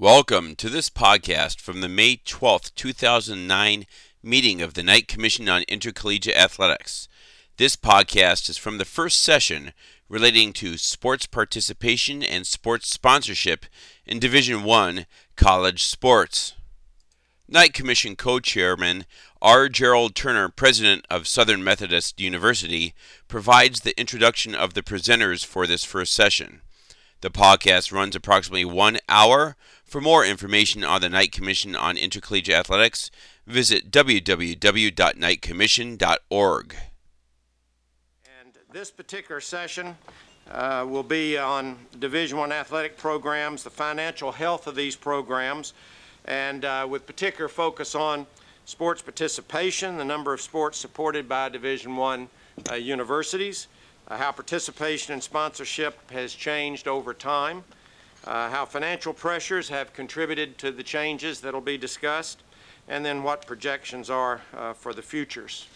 Welcome to this podcast from the May 12th, 2009 meeting of the Knight Commission on Intercollegiate Athletics. This podcast is from the first session relating to sports participation and sports sponsorship in Division 1 college sports. Knight Commission co-chairman R. Gerald Turner, president of Southern Methodist University, provides the introduction of the presenters for this first session. The podcast runs approximately one hour. For more information on the Knight Commission on Intercollegiate Athletics, visit www.knightcommission.org. And this particular session uh, will be on Division One athletic programs, the financial health of these programs, and uh, with particular focus on sports participation, the number of sports supported by Division One uh, universities, uh, how participation and sponsorship has changed over time, uh, how financial pressures have contributed to the changes that will be discussed, and then what projections are uh, for the futures.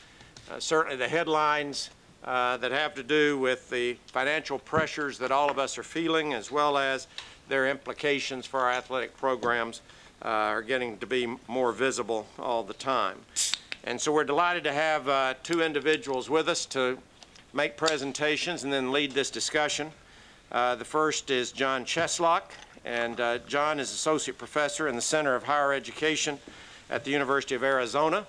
Uh, certainly the headlines uh, that have to do with the financial pressures that all of us are feeling as well as their implications for our athletic programs uh, are getting to be more visible all the time. And so we're delighted to have uh, two individuals with us to make presentations and then lead this discussion. Uh, the first is John Cheslock, and uh, John is Associate Professor in the Center of Higher Education at the University of Arizona.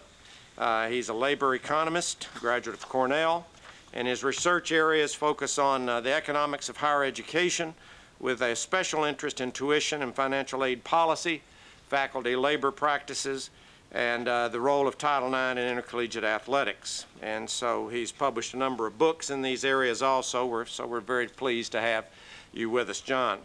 Uh, he's a labor economist, graduate of Cornell, and his research areas focus on uh, the economics of higher education with a special interest in tuition and financial aid policy, faculty labor practices, and uh, the role of Title IX in intercollegiate athletics. And so he's published a number of books in these areas also, we're, so we're very pleased to have you with us, John.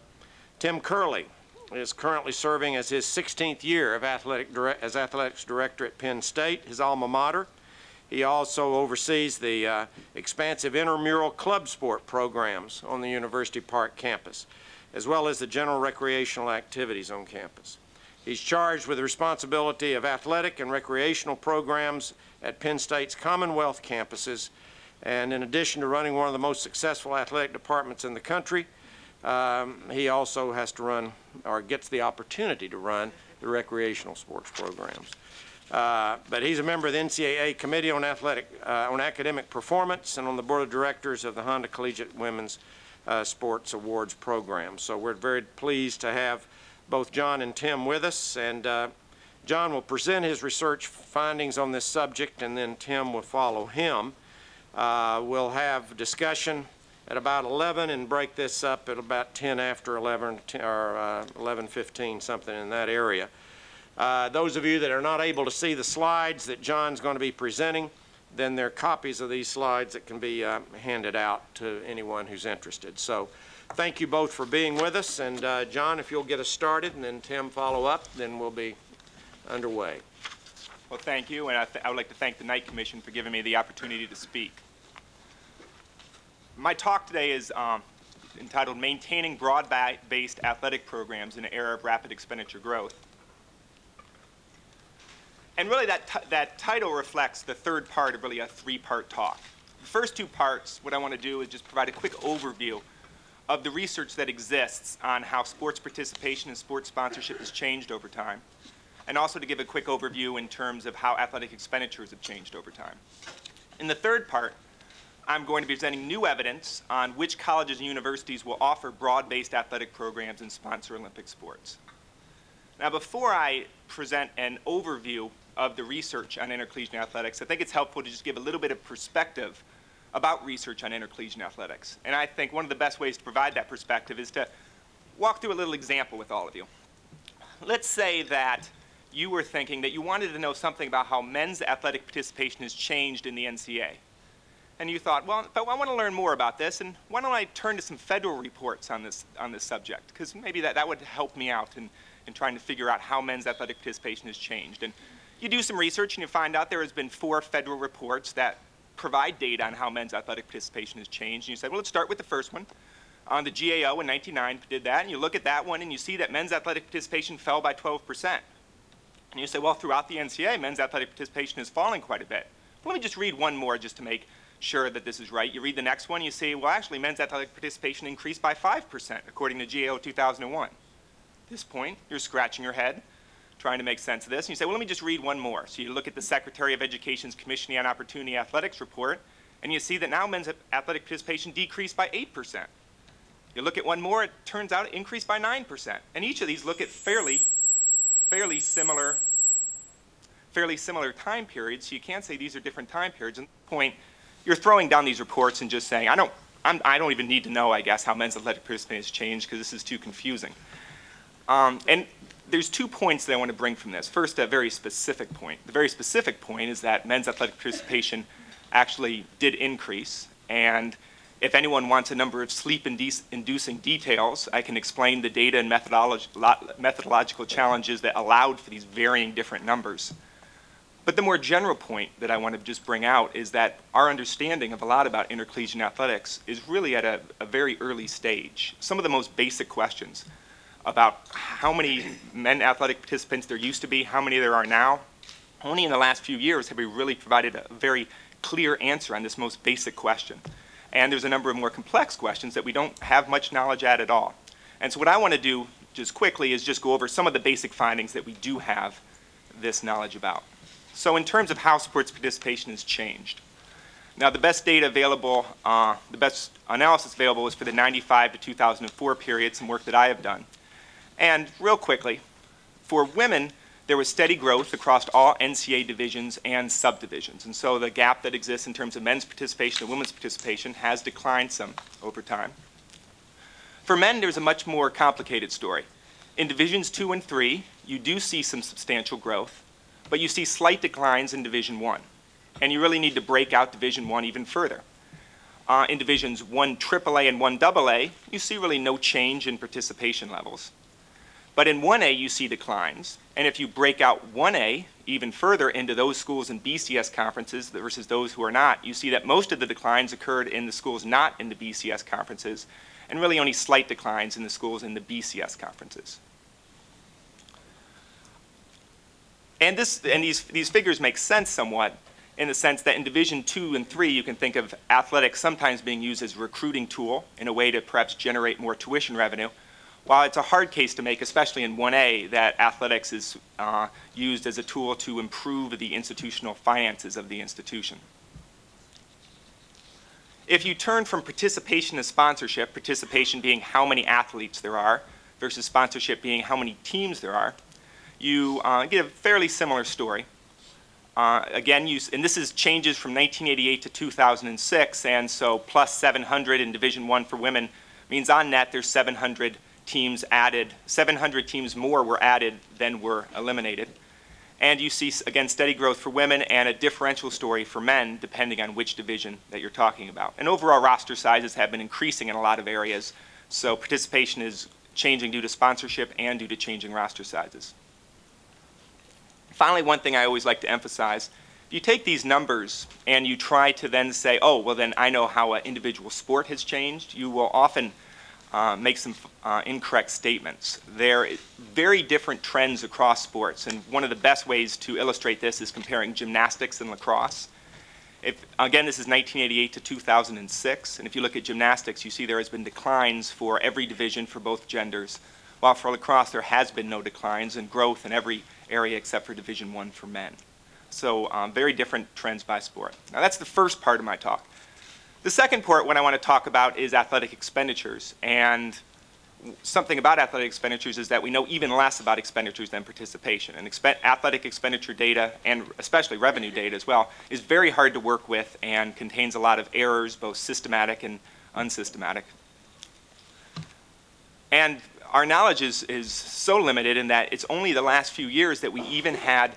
Tim Curley is currently serving as his 16th year of athletic as athletics director at Penn State, his alma mater. He also oversees the uh, expansive intramural club sport programs on the University Park campus, as well as the general recreational activities on campus. He's charged with the responsibility of athletic and recreational programs at Penn State's Commonwealth campuses. And in addition to running one of the most successful athletic departments in the country, um, he also has to run, or gets the opportunity to run, the recreational sports programs. Uh, but he's a member of the NCAA Committee on Athletic, uh, on Academic Performance, and on the board of directors of the Honda Collegiate Women's uh, Sports Awards Program. So we're very pleased to have both John and Tim with us. And uh, John will present his research findings on this subject, and then Tim will follow him. Uh, we'll have discussion at about 11 and break this up at about 10 after 11 or uh, 11:15, something in that area. Uh, those of you that are not able to see the slides that John's going to be presenting, then there are copies of these slides that can be uh, handed out to anyone who's interested. So thank you both for being with us. And uh, John, if you'll get us started and then Tim follow up, then we'll be underway. Well, thank you, and I, I, would like to thank the Knight Commission for giving me the opportunity to speak. My talk today is um, entitled Maintaining Broad-Based Athletic Programs in an Era of Rapid Expenditure Growth. And really that, that title reflects the third part of really a three-part talk. The first two parts, what I want to do is just provide a quick overview of the research that exists on how sports participation and sports sponsorship has changed over time, and also to give a quick overview in terms of how athletic expenditures have changed over time. In the third part, I'm going to be presenting new evidence on which colleges and universities will offer broad-based athletic programs and sponsor Olympic sports. Now, before I present an overview of the research on intercollegiate athletics, I think it's helpful to just give a little bit of perspective about research on intercollegiate athletics. And I think one of the best ways to provide that perspective is to walk through a little example with all of you. Let's say that you were thinking that you wanted to know something about how men's athletic participation has changed in the NCAA. And you thought, well, but I want to learn more about this, and why don't I turn to some federal reports on this, on this subject? Because maybe that, that would help me out in, in trying to figure out how men's athletic participation has changed. And you do some research and you find out there has been four federal reports that provide data on how men's athletic participation has changed. And you said, well, let's start with the first one. On the GAO in 1999 did that, and you look at that one and you see that men's athletic participation fell by 12%. And you say, well, throughout the NCAA, men's athletic participation is falling quite a bit. Let me just read one more just to make sure that this is right. You read the next one, you see, well, actually, men's athletic participation increased by 5%, according to GAO 2001. this point, you're scratching your head, trying to make sense of this, and you say, well, let me just read one more. So you look at the Secretary of Education's Commissioning on Opportunity Athletics report, and you see that now men's athletic participation decreased by 8%. You look at one more, it turns out it increased by 9%. And each of these look at fairly, fairly similar, fairly similar time periods, so you can't say these are different time periods. And point, you're throwing down these reports and just saying, I don't, I'm, I do not even need to know, I guess, how men's athletic participation has changed because this is too confusing. Um, and there's two points that I want to bring from this. First, a very specific point. The very specific point is that men's athletic participation actually did increase. And if anyone wants a number of sleep-inducing details, I can explain the data and methodological challenges that allowed for these varying different numbers. But the more general point that I want to just bring out is that our understanding of a lot about intercollegiate athletics is really at a, a very early stage. Some of the most basic questions about how many men athletic participants there used to be, how many there are now, only in the last few years have we really provided a very clear answer on this most basic question. And there's a number of more complex questions that we don't have much knowledge at at all. And so what I want to do just quickly is just go over some of the basic findings that we do have this knowledge about. So in terms of how sports participation has changed, now the best data available, uh, the best analysis available is for the 95 to 2004 period, some work that I have done. And real quickly, for women, there was steady growth across all NCAA divisions and subdivisions. And so the gap that exists in terms of men's participation and women's participation has declined some over time. For men, there's a much more complicated story. In divisions two and three, you do see some substantial growth, but you see slight declines in Division One. And you really need to break out Division One even further. Uh, in Divisions 1 AAA and 1 AA, you see really no change in participation levels. But in 1A, you see declines. And if you break out 1A even further into those schools in BCS conferences versus those who are not, you see that most of the declines occurred in the schools not in the BCS conferences, and really only slight declines in the schools in the BCS conferences. And, this, and these, these figures make sense somewhat in the sense that in Division two and three, you can think of athletics sometimes being used as a recruiting tool in a way to perhaps generate more tuition revenue. While it's a hard case to make, especially in 1A, that athletics is uh, used as a tool to improve the institutional finances of the institution. If you turn from participation to sponsorship, participation being how many athletes there are, versus sponsorship being how many teams there are, you uh, get a fairly similar story. Uh, again, you, and this is changes from 1988 to 2006, and so plus 700 in Division One for women means on net there's 700 teams added, 700 teams more were added than were eliminated. And you see, again, steady growth for women and a differential story for men, depending on which division that you're talking about. And overall roster sizes have been increasing in a lot of areas, so participation is changing due to sponsorship and due to changing roster sizes. Finally, one thing I always like to emphasize, if you take these numbers and you try to then say, oh, well then I know how an individual sport has changed, you will often uh, make some uh, incorrect statements. There are very different trends across sports, and one of the best ways to illustrate this is comparing gymnastics and lacrosse. If, again, this is 1988 to 2006, and if you look at gymnastics, you see there has been declines for every division for both genders, while for lacrosse there has been no declines and growth in every area except for Division One for men. So um, very different trends by sport. Now that's the first part of my talk. The second part, what I want to talk about is athletic expenditures. And something about athletic expenditures is that we know even less about expenditures than participation. And athletic expenditure data, and especially revenue data as well, is very hard to work with and contains a lot of errors, both systematic and unsystematic. And our knowledge is, is so limited in that it's only the last few years that we even had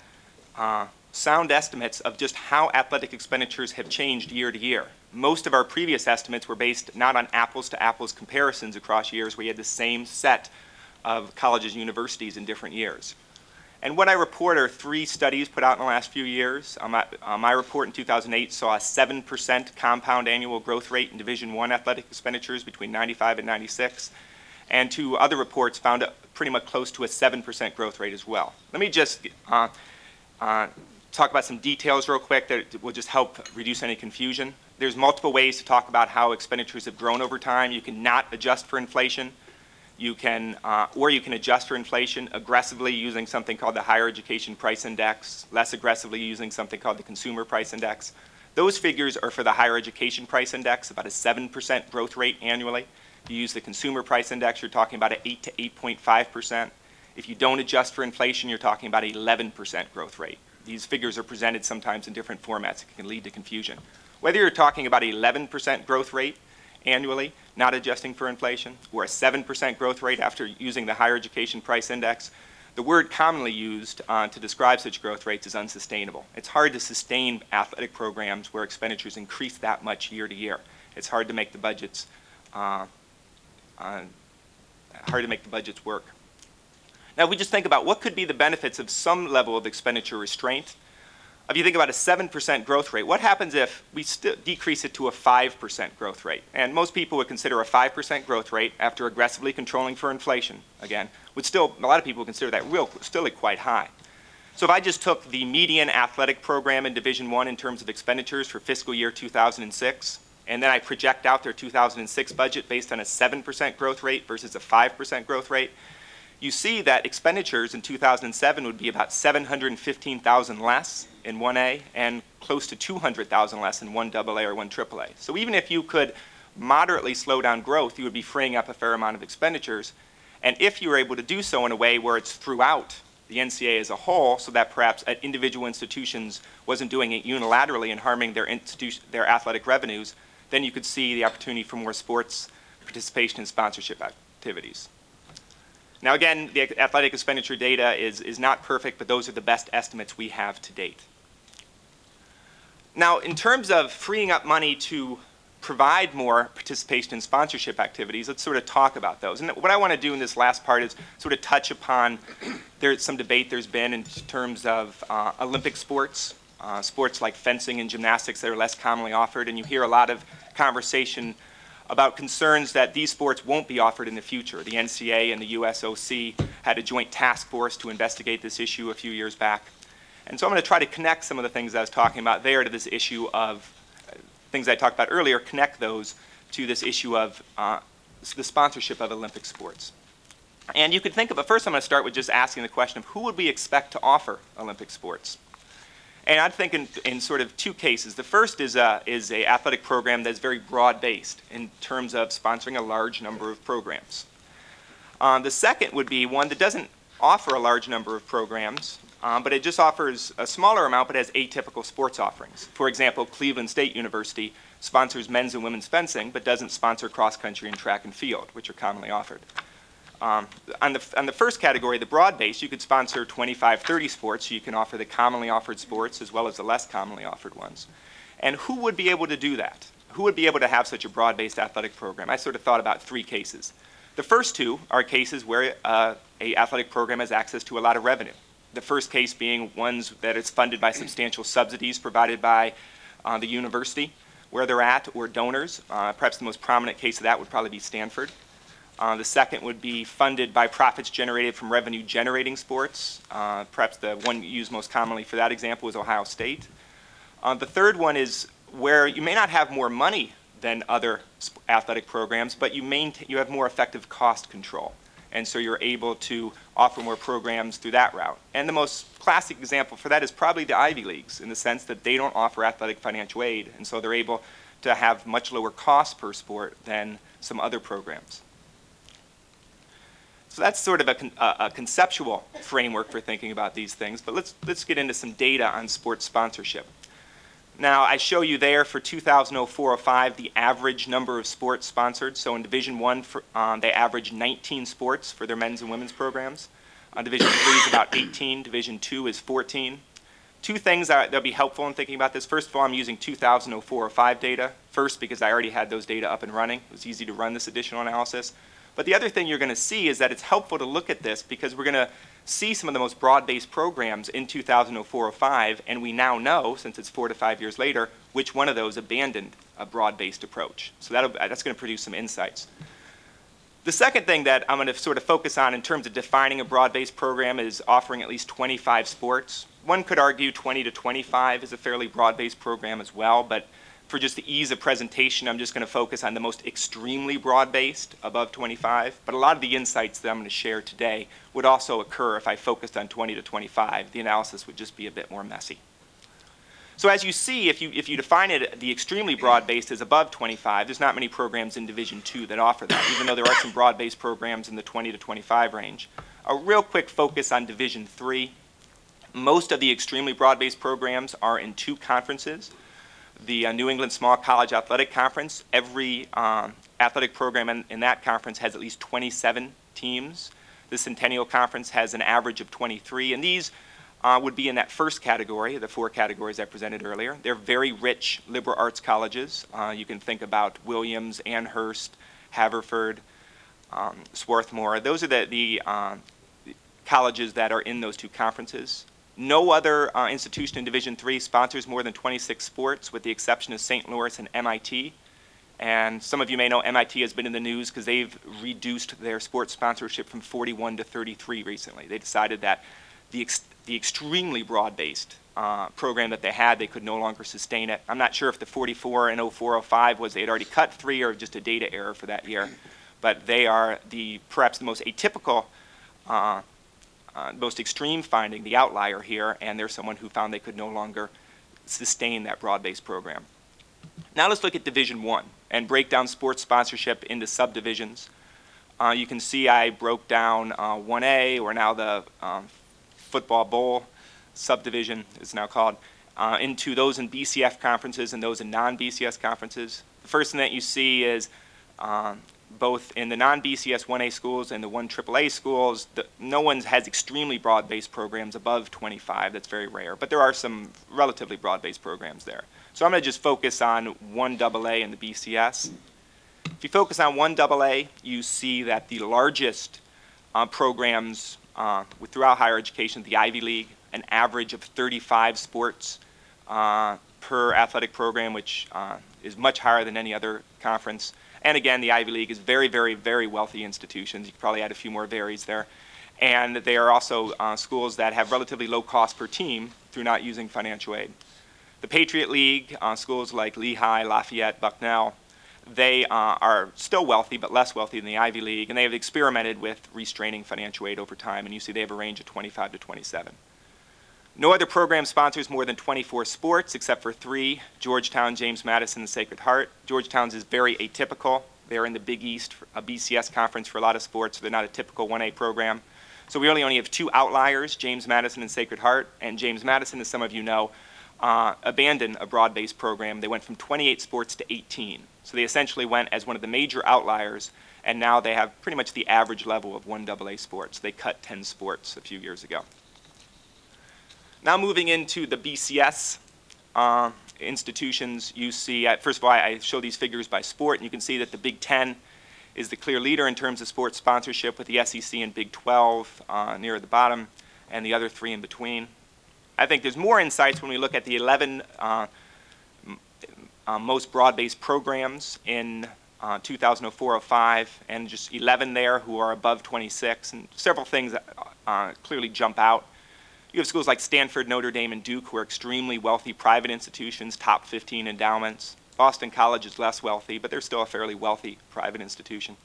uh, sound estimates of just how athletic expenditures have changed year to year. Most of our previous estimates were based not on apples to apples comparisons across years you had the same set of colleges and universities in different years. And what I report are three studies put out in the last few years. Um, I, uh, my report in 2008 saw a 7% compound annual growth rate in Division I athletic expenditures between 95 and 96 and two other reports found pretty much close to a 7% growth rate as well. Let me just uh, uh, talk about some details real quick that will just help reduce any confusion. There's multiple ways to talk about how expenditures have grown over time. You can not adjust for inflation. You can, uh, or you can adjust for inflation aggressively using something called the Higher Education Price Index, less aggressively using something called the Consumer Price Index. Those figures are for the Higher Education Price Index, about a 7% growth rate annually. If you use the Consumer Price Index, you're talking about an 8 to 8.5%. If you don't adjust for inflation, you're talking about 11% growth rate. These figures are presented sometimes in different formats. It can lead to confusion. Whether you're talking about 11% growth rate annually, not adjusting for inflation, or a 7% growth rate after using the higher education price index, the word commonly used uh, to describe such growth rates is unsustainable. It's hard to sustain athletic programs where expenditures increase that much year to year. It's hard to make the budgets uh, uh, hard to make the budgets work. Now, if we just think about what could be the benefits of some level of expenditure restraint if you think about a 7% growth rate, what happens if we decrease it to a 5% growth rate? And most people would consider a 5% growth rate after aggressively controlling for inflation, again, would still, a lot of people consider that real, still quite high. So if I just took the median athletic program in Division One in terms of expenditures for fiscal year 2006, and then I project out their 2006 budget based on a 7% growth rate versus a 5% growth rate, you see that expenditures in 2007 would be about 715,000 less in 1A and close to 200,000 less in 1AA or 1AAA. So even if you could moderately slow down growth, you would be freeing up a fair amount of expenditures. And if you were able to do so in a way where it's throughout the NCAA as a whole, so that perhaps at individual institutions wasn't doing it unilaterally and harming their, their athletic revenues, then you could see the opportunity for more sports participation and sponsorship activities. Now again, the athletic expenditure data is, is not perfect, but those are the best estimates we have to date. Now, in terms of freeing up money to provide more participation in sponsorship activities, let's sort of talk about those. And what I want to do in this last part is sort of touch upon there's some debate there's been in terms of uh, Olympic sports, uh, sports like fencing and gymnastics that are less commonly offered, and you hear a lot of conversation about concerns that these sports won't be offered in the future. The NCAA and the USOC had a joint task force to investigate this issue a few years back. And so I'm going to try to connect some of the things I was talking about there to this issue of uh, things I talked about earlier, connect those to this issue of uh, the sponsorship of Olympic sports. And you could think of, it, first I'm going to start with just asking the question of who would we expect to offer Olympic sports? And I'd think in, in sort of two cases. The first is a, is a athletic program that's very broad-based in terms of sponsoring a large number of programs. Um, the second would be one that doesn't offer a large number of programs, um, but it just offers a smaller amount but has atypical sports offerings. For example, Cleveland State University sponsors men's and women's fencing but doesn't sponsor cross country and track and field, which are commonly offered. Um, on, the, on the first category, the broad base, you could sponsor 25, 30 sports, so you can offer the commonly offered sports as well as the less commonly offered ones. And who would be able to do that? Who would be able to have such a broad-based athletic program? I sort of thought about three cases. The first two are cases where uh, a athletic program has access to a lot of revenue. The first case being ones that is funded by substantial subsidies provided by uh, the university where they're at or donors. Uh, perhaps the most prominent case of that would probably be Stanford. Uh, the second would be funded by profits generated from revenue generating sports. Uh, perhaps the one used most commonly for that example is Ohio State. Uh, the third one is where you may not have more money than other athletic programs, but you, maintain, you have more effective cost control. And so you're able to offer more programs through that route. And the most classic example for that is probably the Ivy Leagues in the sense that they don't offer athletic financial aid. And so they're able to have much lower costs per sport than some other programs. So that's sort of a, con a, conceptual framework for thinking about these things, but let's, let's get into some data on sports sponsorship. Now, I show you there for 2004-05 the average number of sports sponsored. So in Division One, um, they average 19 sports for their men's and women's programs. Uh, Division Three is about 18. Division Two is 14. Two things that, will be helpful in thinking about this. First of all, I'm using 2004-05 data. First, because I already had those data up and running. It was easy to run this additional analysis. But the other thing you're going to see is that it's helpful to look at this because we're going to see some of the most broad-based programs in 2004-05, and we now know, since it's four to five years later, which one of those abandoned a broad-based approach. So that's going to produce some insights. The second thing that I'm going to sort of focus on in terms of defining a broad-based program is offering at least 25 sports. One could argue 20 to 25 is a fairly broad-based program as well, but for just the ease of presentation, I'm just going to focus on the most extremely broad-based, above 25. But a lot of the insights that I'm going to share today would also occur if I focused on 20 to 25. The analysis would just be a bit more messy. So as you see, if you, if you define it, the extremely broad-based is above 25, there's not many programs in Division II that offer that, even though there are some broad-based programs in the 20 to 25 range. A real quick focus on Division III. Most of the extremely broad-based programs are in two conferences. The uh, New England Small College Athletic Conference, every um, athletic program in, in that conference has at least 27 teams. The Centennial Conference has an average of 23, and these uh, would be in that first category, the four categories I presented earlier. They're very rich liberal arts colleges. Uh, you can think about Williams, Amherst, Haverford, um, Swarthmore. Those are the, the uh, colleges that are in those two conferences. No other uh, institution in Division III sponsors more than 26 sports, with the exception of St. Louis and MIT. And some of you may know MIT has been in the news because they've reduced their sports sponsorship from 41 to 33 recently. They decided that the, ex the extremely broad-based uh, program that they had, they could no longer sustain it. I'm not sure if the 44 and 0405 was they had already cut three or just a data error for that year, but they are the perhaps the most atypical, uh, uh, most extreme finding, the outlier here, and there's someone who found they could no longer sustain that broad-based program. Now let's look at Division One and break down sports sponsorship into subdivisions. Uh, you can see I broke down uh, 1A, or now the um, Football Bowl subdivision is now called, uh, into those in BCS conferences and those in non-BCS conferences. The first thing that you see is um, both in the non-BCS 1A schools and the 1 AAA schools, the, no one has extremely broad-based programs above 25. That's very rare. But there are some relatively broad-based programs there. So I'm going to just focus on 1 AA and the BCS. If you focus on 1 AA, you see that the largest uh, programs uh, throughout higher education, the Ivy League, an average of 35 sports uh, per athletic program, which uh, is much higher than any other conference. And again, the Ivy League is very, very, very wealthy institutions. You could probably add a few more varies there. And they are also uh, schools that have relatively low cost per team through not using financial aid. The Patriot League, uh, schools like Lehigh, Lafayette, Bucknell, they uh, are still wealthy, but less wealthy than the Ivy League, and they have experimented with restraining financial aid over time, and you see they have a range of 25 to 27. No other program sponsors more than 24 sports except for three, Georgetown, James Madison, and Sacred Heart. Georgetown's is very atypical. They're in the Big East, a BCS conference for a lot of sports, so they're not a typical 1A program. So we really only have two outliers, James Madison and Sacred Heart, and James Madison, as some of you know, uh, abandoned a broad-based program. They went from 28 sports to 18. So they essentially went as one of the major outliers, and now they have pretty much the average level of 1AA sports. They cut 10 sports a few years ago. Now moving into the BCS uh, institutions, you see, uh, first of all, I show these figures by sport, and you can see that the Big Ten is the clear leader in terms of sports sponsorship with the SEC and Big 12 uh, near the bottom, and the other three in between. I think there's more insights when we look at the 11 uh, uh, most broad-based programs in uh, 2004-05, and just 11 there who are above 26, and several things that uh, clearly jump out. You have schools like Stanford, Notre Dame, and Duke who are extremely wealthy private institutions, top 15 endowments. Boston College is less wealthy, but they're still a fairly wealthy private institution.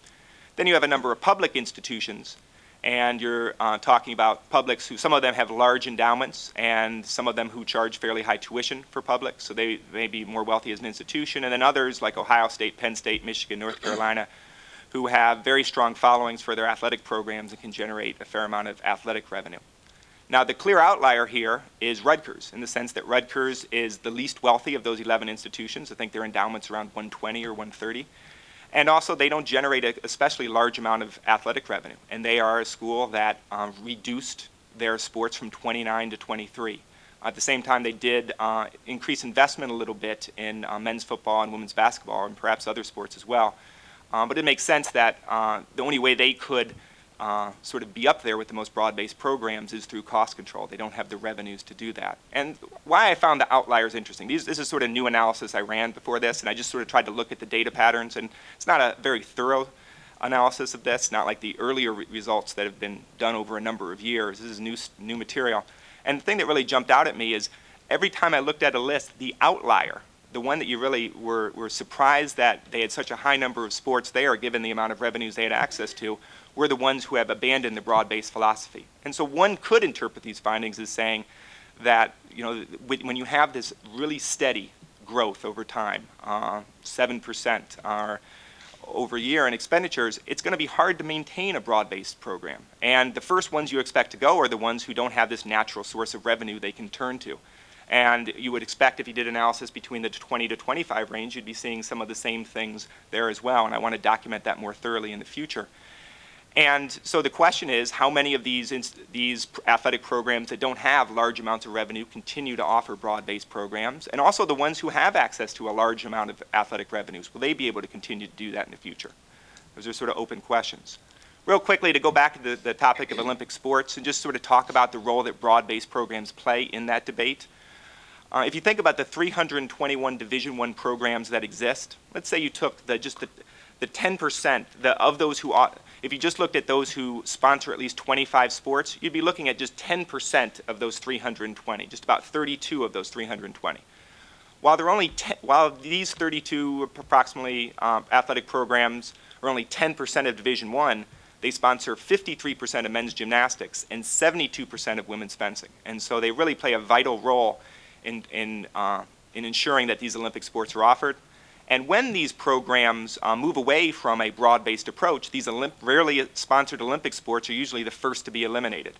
Then you have a number of public institutions and you're uh, talking about publics who some of them have large endowments and some of them who charge fairly high tuition for public, so they may be more wealthy as an institution, and then others like Ohio State, Penn State, Michigan, North Carolina, who have very strong followings for their athletic programs and can generate a fair amount of athletic revenue. Now, the clear outlier here is Rutgers, in the sense that Rutgers is the least wealthy of those 11 institutions. I think their endowment's around 120 or 130. And also, they don't generate a especially large amount of athletic revenue. And they are a school that um, reduced their sports from 29 to 23. At the same time, they did uh, increase investment a little bit in uh, men's football and women's basketball and perhaps other sports as well. Um, but it makes sense that uh, the only way they could uh, sort of be up there with the most broad-based programs is through cost control. They don't have the revenues to do that. And why I found the outliers interesting, these, this is sort of new analysis I ran before this, and I just sort of tried to look at the data patterns, and it's not a very thorough analysis of this, not like the earlier re results that have been done over a number of years. This is new, new material. And the thing that really jumped out at me is every time I looked at a list, the outlier the one that you really were, were surprised that they had such a high number of sports there, given the amount of revenues they had access to, were the ones who have abandoned the broad-based philosophy. And so one could interpret these findings as saying that, you know, when you have this really steady growth over time, uh, 7% are over a year in expenditures, it's going to be hard to maintain a broad-based program. And the first ones you expect to go are the ones who don't have this natural source of revenue they can turn to. And you would expect if you did analysis between the 20 to 25 range, you'd be seeing some of the same things there as well. And I want to document that more thoroughly in the future. And so the question is, how many of these, these athletic programs that don't have large amounts of revenue continue to offer broad-based programs? And also the ones who have access to a large amount of athletic revenues, will they be able to continue to do that in the future? Those are sort of open questions. Real quickly, to go back to the, the topic of Olympic sports and just sort of talk about the role that broad-based programs play in that debate. Uh, if you think about the 321 Division One programs that exist, let's say you took the, just the, the 10% the, of those who ought, if you just looked at those who sponsor at least 25 sports, you'd be looking at just 10% of those 320, just about 32 of those 320. While, there are only while these 32 approximately um, athletic programs are only 10% of Division One, they sponsor 53% of men's gymnastics and 72% of women's fencing. And so they really play a vital role in, in, uh, in ensuring that these Olympic sports are offered. And when these programs uh, move away from a broad-based approach, these Olymp rarely sponsored Olympic sports are usually the first to be eliminated.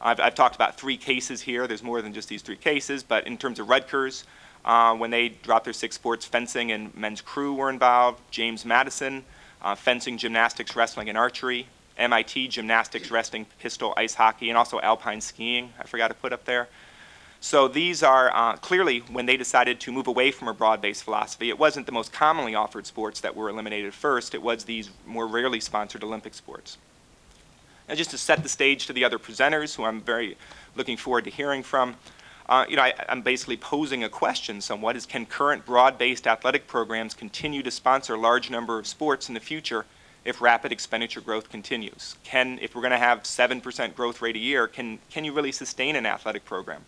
I've, I've, talked about three cases here. There's more than just these three cases, but in terms of Rutgers, uh, when they dropped their six sports, fencing and men's crew were involved. James Madison, uh, fencing, gymnastics, wrestling, and archery. MIT, gymnastics, wrestling, pistol, ice hockey, and also alpine skiing, I forgot to put up there. So these are uh, clearly, when they decided to move away from a broad-based philosophy, it wasn't the most commonly offered sports that were eliminated first, it was these more rarely sponsored Olympic sports. Now just to set the stage to the other presenters, who I'm very looking forward to hearing from, uh, you know, I, am basically posing a question somewhat, is can current broad-based athletic programs continue to sponsor a large number of sports in the future if rapid expenditure growth continues? Can, if we're going to have 7% growth rate a year, can, can you really sustain an athletic program?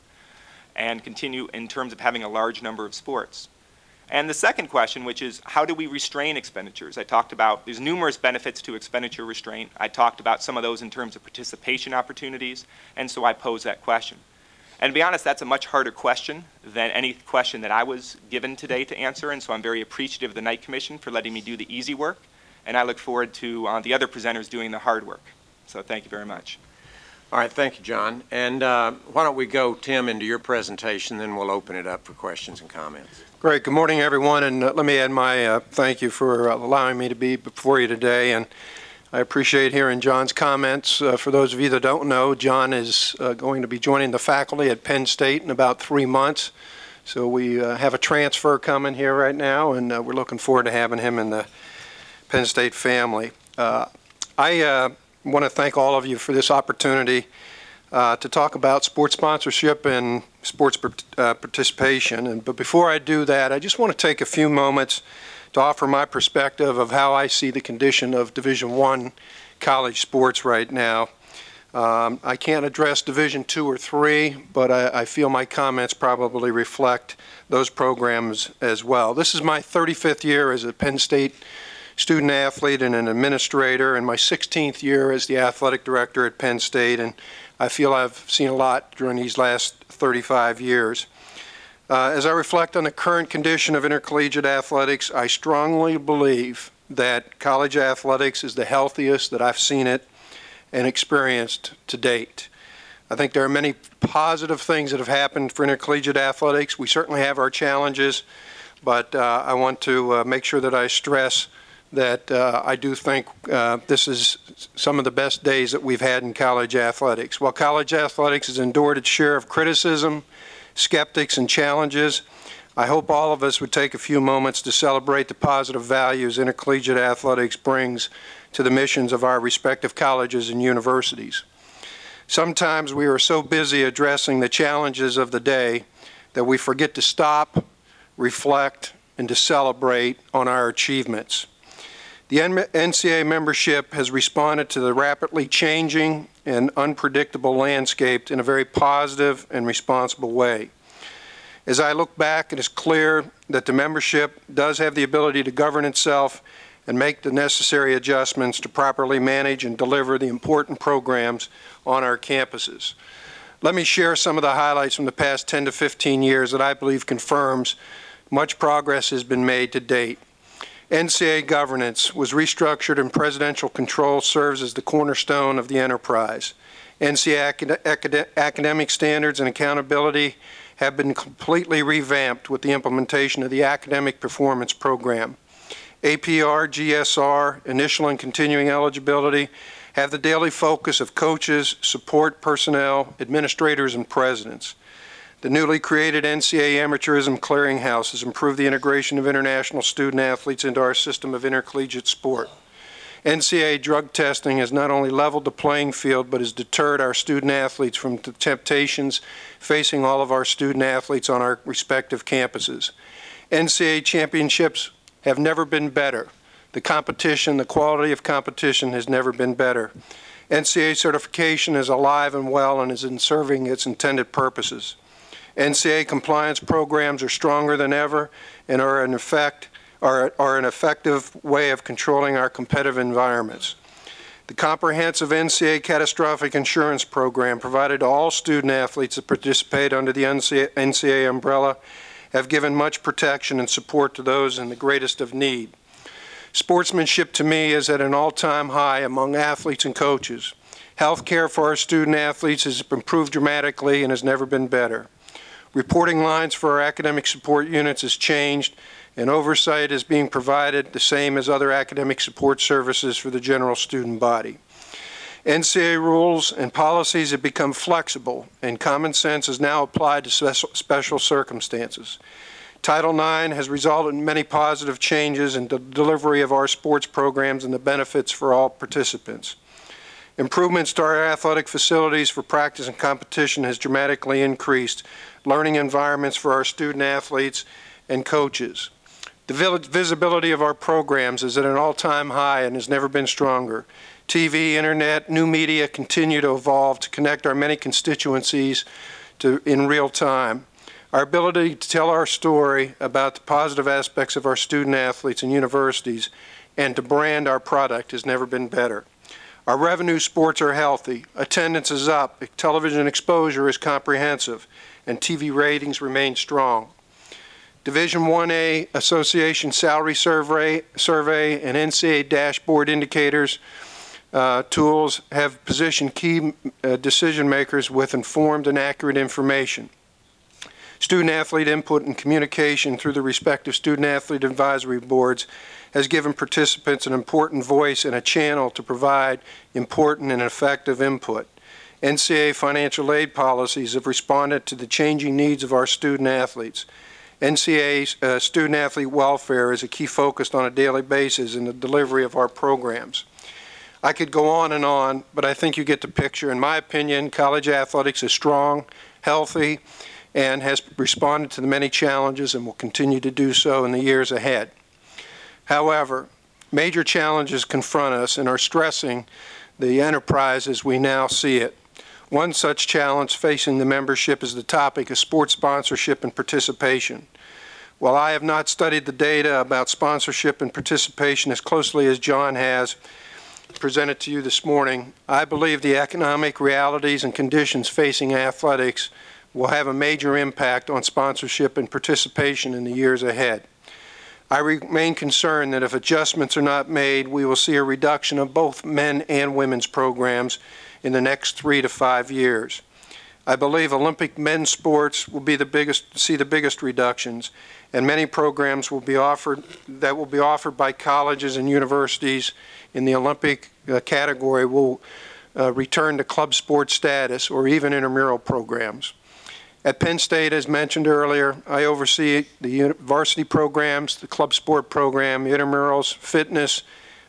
And continue in terms of having a large number of sports. And the second question, which is how do we restrain expenditures? I talked about there's numerous benefits to expenditure restraint. I talked about some of those in terms of participation opportunities, and so I pose that question. And to be honest, that's a much harder question than any question that I was given today to answer, and so I'm very appreciative of the Knight Commission for letting me do the easy work, and I look forward to uh, the other presenters doing the hard work. So thank you very much. All right, thank you, John. And uh, why don't we go, Tim, into your presentation, then we'll open it up for questions and comments. Great. Good morning, everyone, and uh, let me add my uh, thank you for uh, allowing me to be before you today. And I appreciate hearing John's comments. Uh, for those of you that don't know, John is uh, going to be joining the faculty at Penn State in about three months. So we have a transfer coming here right now, and we're looking forward to having him in the Penn State family. I want to thank all of you for this opportunity uh, to talk about sports sponsorship and sports uh, participation. And, but before I do that, I just want to take a few moments to offer my perspective of how I see the condition of Division One college sports right now. Um, I can't address Division Two or Three, but I, I, feel my comments probably reflect those programs as well. This is my 35th year as a Penn State student athlete and an administrator, and my 16th year as the athletic director at Penn State, and I feel I've seen a lot during these last 35 years. Uh, as I reflect on the current condition of intercollegiate athletics, I strongly believe that college athletics is the healthiest that I've seen it and experienced to date. I think there are many positive things that have happened for intercollegiate athletics. We certainly have our challenges, but uh, I want to uh, make sure that I stress that uh, I do think uh, this is some of the best days that we've had in college athletics. While college athletics has endured its share of criticism, skeptics, and challenges, I hope all of us would take a few moments to celebrate the positive values intercollegiate athletics brings to the missions of our respective colleges and universities. Sometimes we are so busy addressing the challenges of the day that we forget to stop, reflect, and to celebrate on our achievements. The NCAA membership has responded to the rapidly changing and unpredictable landscape in a very positive and responsible way. As I look back, it is clear that the membership does have the ability to govern itself and make the necessary adjustments to properly manage and deliver the important programs on our campuses. Let me share some of the highlights from the past 10 to 15 years that I believe confirms much progress has been made to date. NCAA governance was restructured and presidential control serves as the cornerstone of the enterprise. NCAA academic standards and accountability have been completely revamped with the implementation of the Academic Performance Program. APR, GSR, initial and continuing eligibility have the daily focus of coaches, support personnel, administrators, and presidents. The newly created NCAA Amateurism Clearinghouse has improved the integration of international student athletes into our system of intercollegiate sport. NCAA drug testing has not only leveled the playing field, but has deterred our student athletes from the temptations facing all of our student athletes on our respective campuses. NCAA championships have never been better. The competition, the quality of competition has never been better. NCAA certification is alive and well and is in serving its intended purposes. NCAA compliance programs are stronger than ever and are effect are, are an effective way of controlling our competitive environments. The comprehensive NCAA catastrophic insurance program provided to all student athletes that participate under the NCAA umbrella have given much protection and support to those in the greatest of need. Sportsmanship to me is at an all-time high among athletes and coaches. Health care for our student athletes has improved dramatically and has never been better. Reporting lines for our academic support units has changed and oversight is being provided the same as other academic support services for the general student body. NCAA rules and policies have become flexible, and common sense is now applied to special, circumstances. Title IX has resulted in many positive changes in the delivery of our sports programs and the benefits for all participants. Improvements to our athletic facilities for practice and competition has dramatically increased learning environments for our student athletes and coaches. The visibility of our programs is at an all-time high and has never been stronger. TV, internet, new media continue to evolve to connect our many constituencies to, in real time. Our ability to tell our story about the positive aspects of our student athletes and universities and to brand our product has never been better. Our revenue sports are healthy, attendance is up, television exposure is comprehensive, and TV ratings remain strong. Division 1A Association Salary Survey, survey and NCAA dashboard indicators uh, tools have positioned key uh, decision makers with informed and accurate information. Student athlete input and communication through the respective student athlete advisory boards has given participants an important voice and a channel to provide important and effective input. NCAA financial aid policies have responded to the changing needs of our student athletes. NCAA uh, student athlete welfare is a key focus on a daily basis in the delivery of our programs. I could go on and on, but I think you get the picture. In my opinion, college athletics is strong, healthy, and has responded to the many challenges and will continue to do so in the years ahead. However, major challenges confront us and are stressing the enterprise as we now see it. One such challenge facing the membership is the topic of sports sponsorship and participation. While I have not studied the data about sponsorship and participation as closely as John has presented to you this morning, I believe the economic realities and conditions facing athletics will have a major impact on sponsorship and participation in the years ahead. I remain concerned that if adjustments are not made, we will see a reduction of both men and women's programs in the next three to five years. I believe Olympic men's sports will be the biggest, see the biggest reductions, and many programs will be offered that will be offered by colleges and universities in the Olympic uh, category will uh, return to club sports status or even intramural programs. At Penn State, as mentioned earlier, I oversee the varsity programs, the club sport program, intramurals, fitness,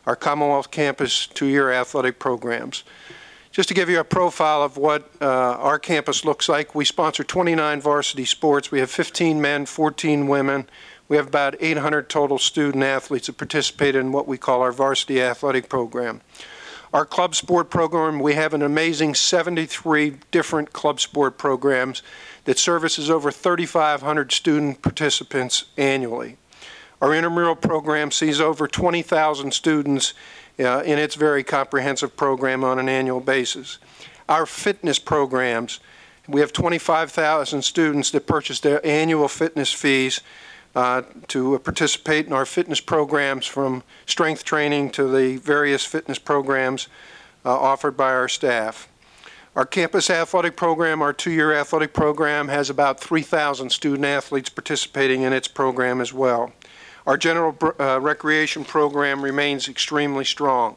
our Commonwealth campus two-year athletic programs. Just to give you a profile of what uh, our campus looks like, we sponsor 29 varsity sports. We have 15 men, 14 women. We have about 800 total student athletes that participate in what we call our varsity athletic program. Our club sport program, we have an amazing 73 different club sport programs that services over 3,500 student participants annually. Our intramural program sees over 20,000 students uh, in its very comprehensive program on an annual basis. Our fitness programs, we have 25,000 students that purchase their annual fitness fees uh, to participate in our fitness programs from strength training to the various fitness programs uh, offered by our staff. Our campus athletic program, our two-year athletic program, has about 3,000 student athletes participating in its program as well. Our general uh, recreation program remains extremely strong.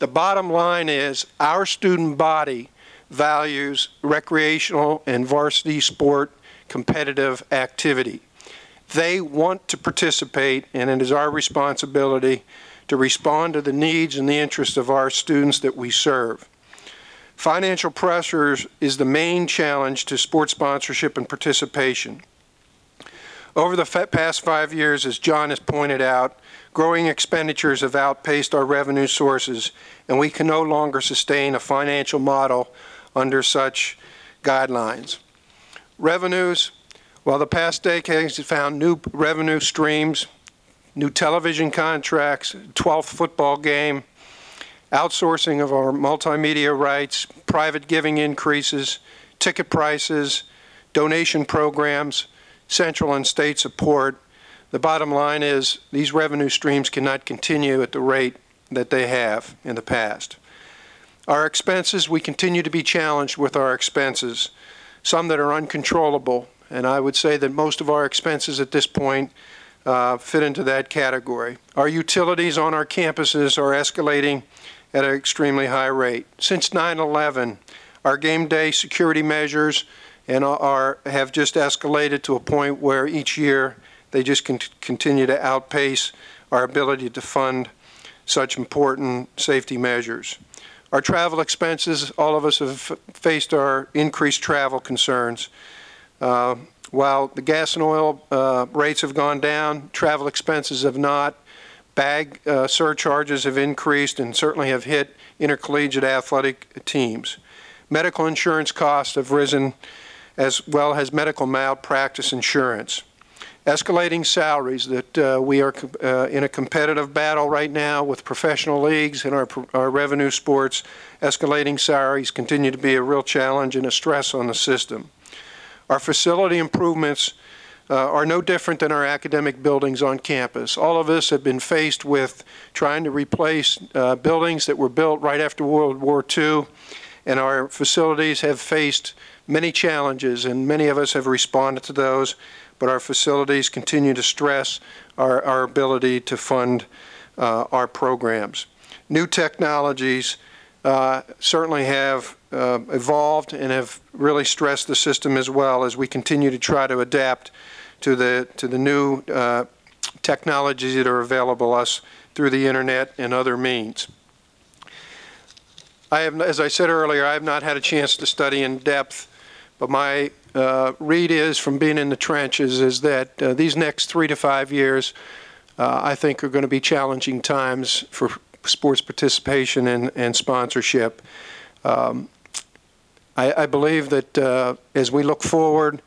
The bottom line is our student body values recreational and varsity sport competitive activity. They want to participate, and it is our responsibility to respond to the needs and the interests of our students that we serve. Financial pressures is the main challenge to sports sponsorship and participation. Over the past five years, as John has pointed out, growing expenditures have outpaced our revenue sources, and we can no longer sustain a financial model under such guidelines. Revenues while the past decades have found new revenue streams, new television contracts, 12th football game, outsourcing of our multimedia rights, private giving increases, ticket prices, donation programs, central and state support, the bottom line is these revenue streams cannot continue at the rate that they have in the past. Our expenses, we continue to be challenged with our expenses, some that are uncontrollable, and I would say that most of our expenses at this point uh, fit into that category. Our utilities on our campuses are escalating at an extremely high rate. Since 9-11, our game day security measures and are, have just escalated to a point where each year they just con continue to outpace our ability to fund such important safety measures. Our travel expenses, all of us have faced our increased travel concerns. Uh, while the gas and oil uh, rates have gone down, travel expenses have not. Bag uh, surcharges have increased and certainly have hit intercollegiate athletic teams. Medical insurance costs have risen as well as medical malpractice insurance. Escalating salaries that uh, we are uh, in a competitive battle right now with professional leagues and our, our revenue sports. Escalating salaries continue to be a real challenge and a stress on the system. Our facility improvements are no different than our academic buildings on campus. All of us have been faced with trying to replace uh, buildings that were built right after World War II, and our facilities have faced many challenges, and many of us have responded to those, but our facilities continue to stress our, our ability to fund uh, our programs. New technologies uh, certainly have uh, evolved and have really stressed the system as well as we continue to try to adapt to the to the new uh, technologies that are available us through the internet and other means. I have, as I said earlier, I have not had a chance to study in depth, but my uh, read is from being in the trenches is that uh, these next three to five years, uh, I think, are going to be challenging times for sports participation and, and sponsorship. Um, I, I, believe that uh, as we look forward,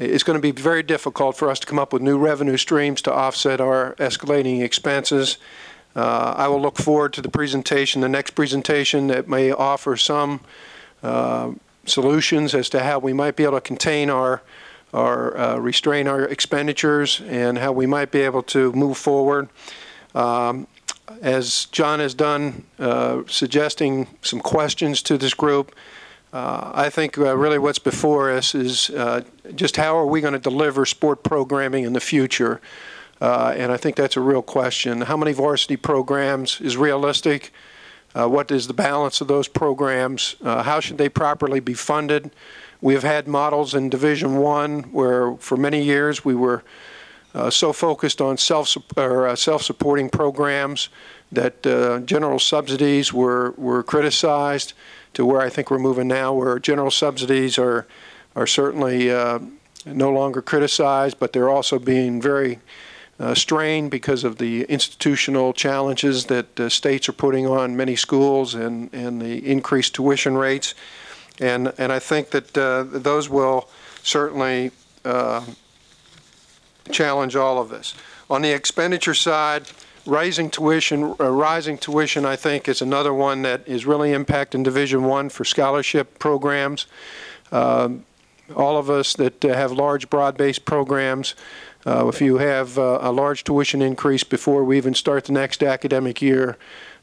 it's going to be very difficult for us to come up with new revenue streams to offset our escalating expenses. Uh, I will look forward to the presentation, the next presentation that may offer some uh, solutions as to how we might be able to contain our, our uh, restrain our expenditures and how we might be able to move forward. Um, as John has done, uh, suggesting some questions to this group. Uh, I think uh, really what's before us is uh, just how are we going to deliver sport programming in the future? Uh, and I think that's a real question. How many varsity programs is realistic? Uh, what is the balance of those programs? how should they properly be funded? We have had models in Division One where for many years we were uh, so focused on self or uh, self-supporting programs that uh, general subsidies were were criticized to where I think we're moving now, where general subsidies are are certainly uh, no longer criticized, but they're also being very uh, strain because of the institutional challenges that uh, states are putting on many schools and, and the increased tuition rates. And, and I think that uh, those will certainly uh, challenge all of this. On the expenditure side, rising tuition, uh, rising tuition, I think, is another one that is really impacting Division One for scholarship programs. Um, all of us that uh, have large, broad-based programs, uh, if you have uh, a large tuition increase before we even start the next academic year,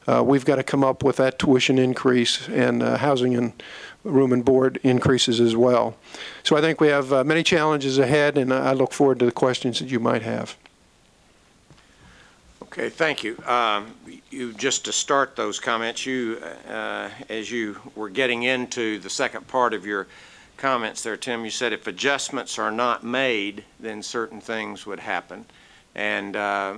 uh, we've got to come up with that tuition increase and uh, housing and room and board increases as well. So I think we have many challenges ahead, and I look forward to the questions that you might have. Okay, thank you. Um, you just to start those comments, you, uh, as you were getting into the second part of your comments there, Tim, you said if adjustments are not made, then certain things would happen. And uh,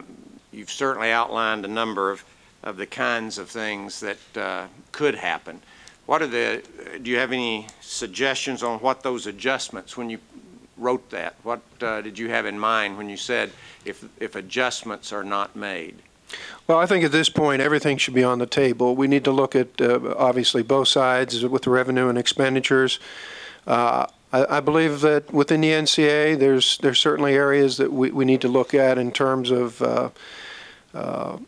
you've certainly outlined a number of, of the kinds of things that uh, could happen. What are the, do you have any suggestions on what those adjustments, when you wrote that, what uh, did you have in mind when you said if, if adjustments are not made? Well, I think at this point, everything should be on the table. We need to look at, uh, obviously, both sides with the revenue and expenditures. Uh, I, I, believe that within the NCAA, there's there's certainly areas that we, we need to look at in terms of uh, uh,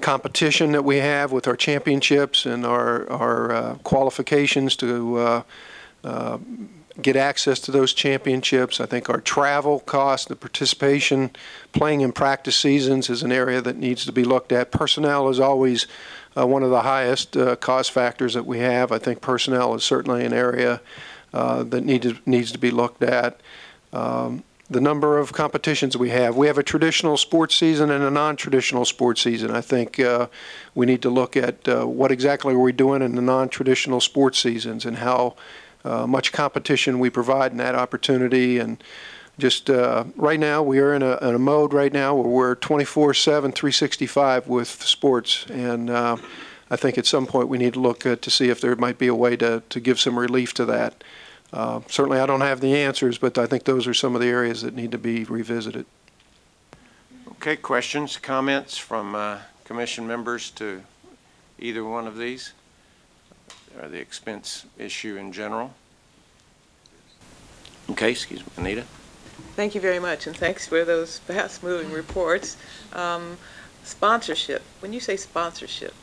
competition that we have with our championships and our our uh, qualifications to get access to those championships. I think our travel costs, the participation, playing in practice seasons is an area that needs to be looked at. Personnel is always uh, one of the highest uh, cost factors that we have. I think personnel is certainly an area uh, that need to, needs to be looked at. Um, the number of competitions we have. We have a traditional sports season and a non-traditional sports season. I think uh, we need to look at uh, what exactly are we doing in the non-traditional sports seasons and how uh, much competition we provide in that opportunity. And just uh, right now, we are in a, in a, mode right now where we're 24/7, 365 with sports, and uh, I think at some point we need to look to see if there might be a way to, to give some relief to that. Uh, certainly, I don't have the answers, but I think those are some of the areas that need to be revisited. Okay, questions, comments from uh, commission members to either one of these? Or the expense issue in general? Okay, excuse me, Anita? Thank you very much, and thanks for those fast-moving reports. Um, sponsorship, when you say sponsorship,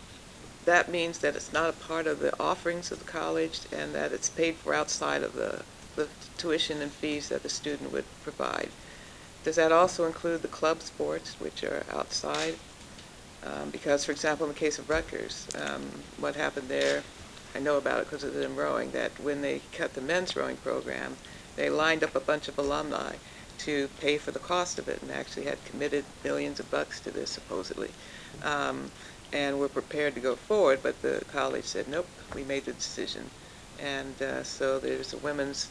that means that it's not a part of the offerings of the college and that it's paid for outside of the, the tuition and fees that the student would provide. Does that also include the club sports, which are outside? Um, because, for example, in the case of Rutgers, um, what happened there, I know about it because of them rowing, that when they cut the men's rowing program, they lined up a bunch of alumni to pay for the cost of it and actually had committed millions of bucks to this, supposedly. Um, and were prepared to go forward, but the college said, nope, we made the decision. And uh, so there's a women's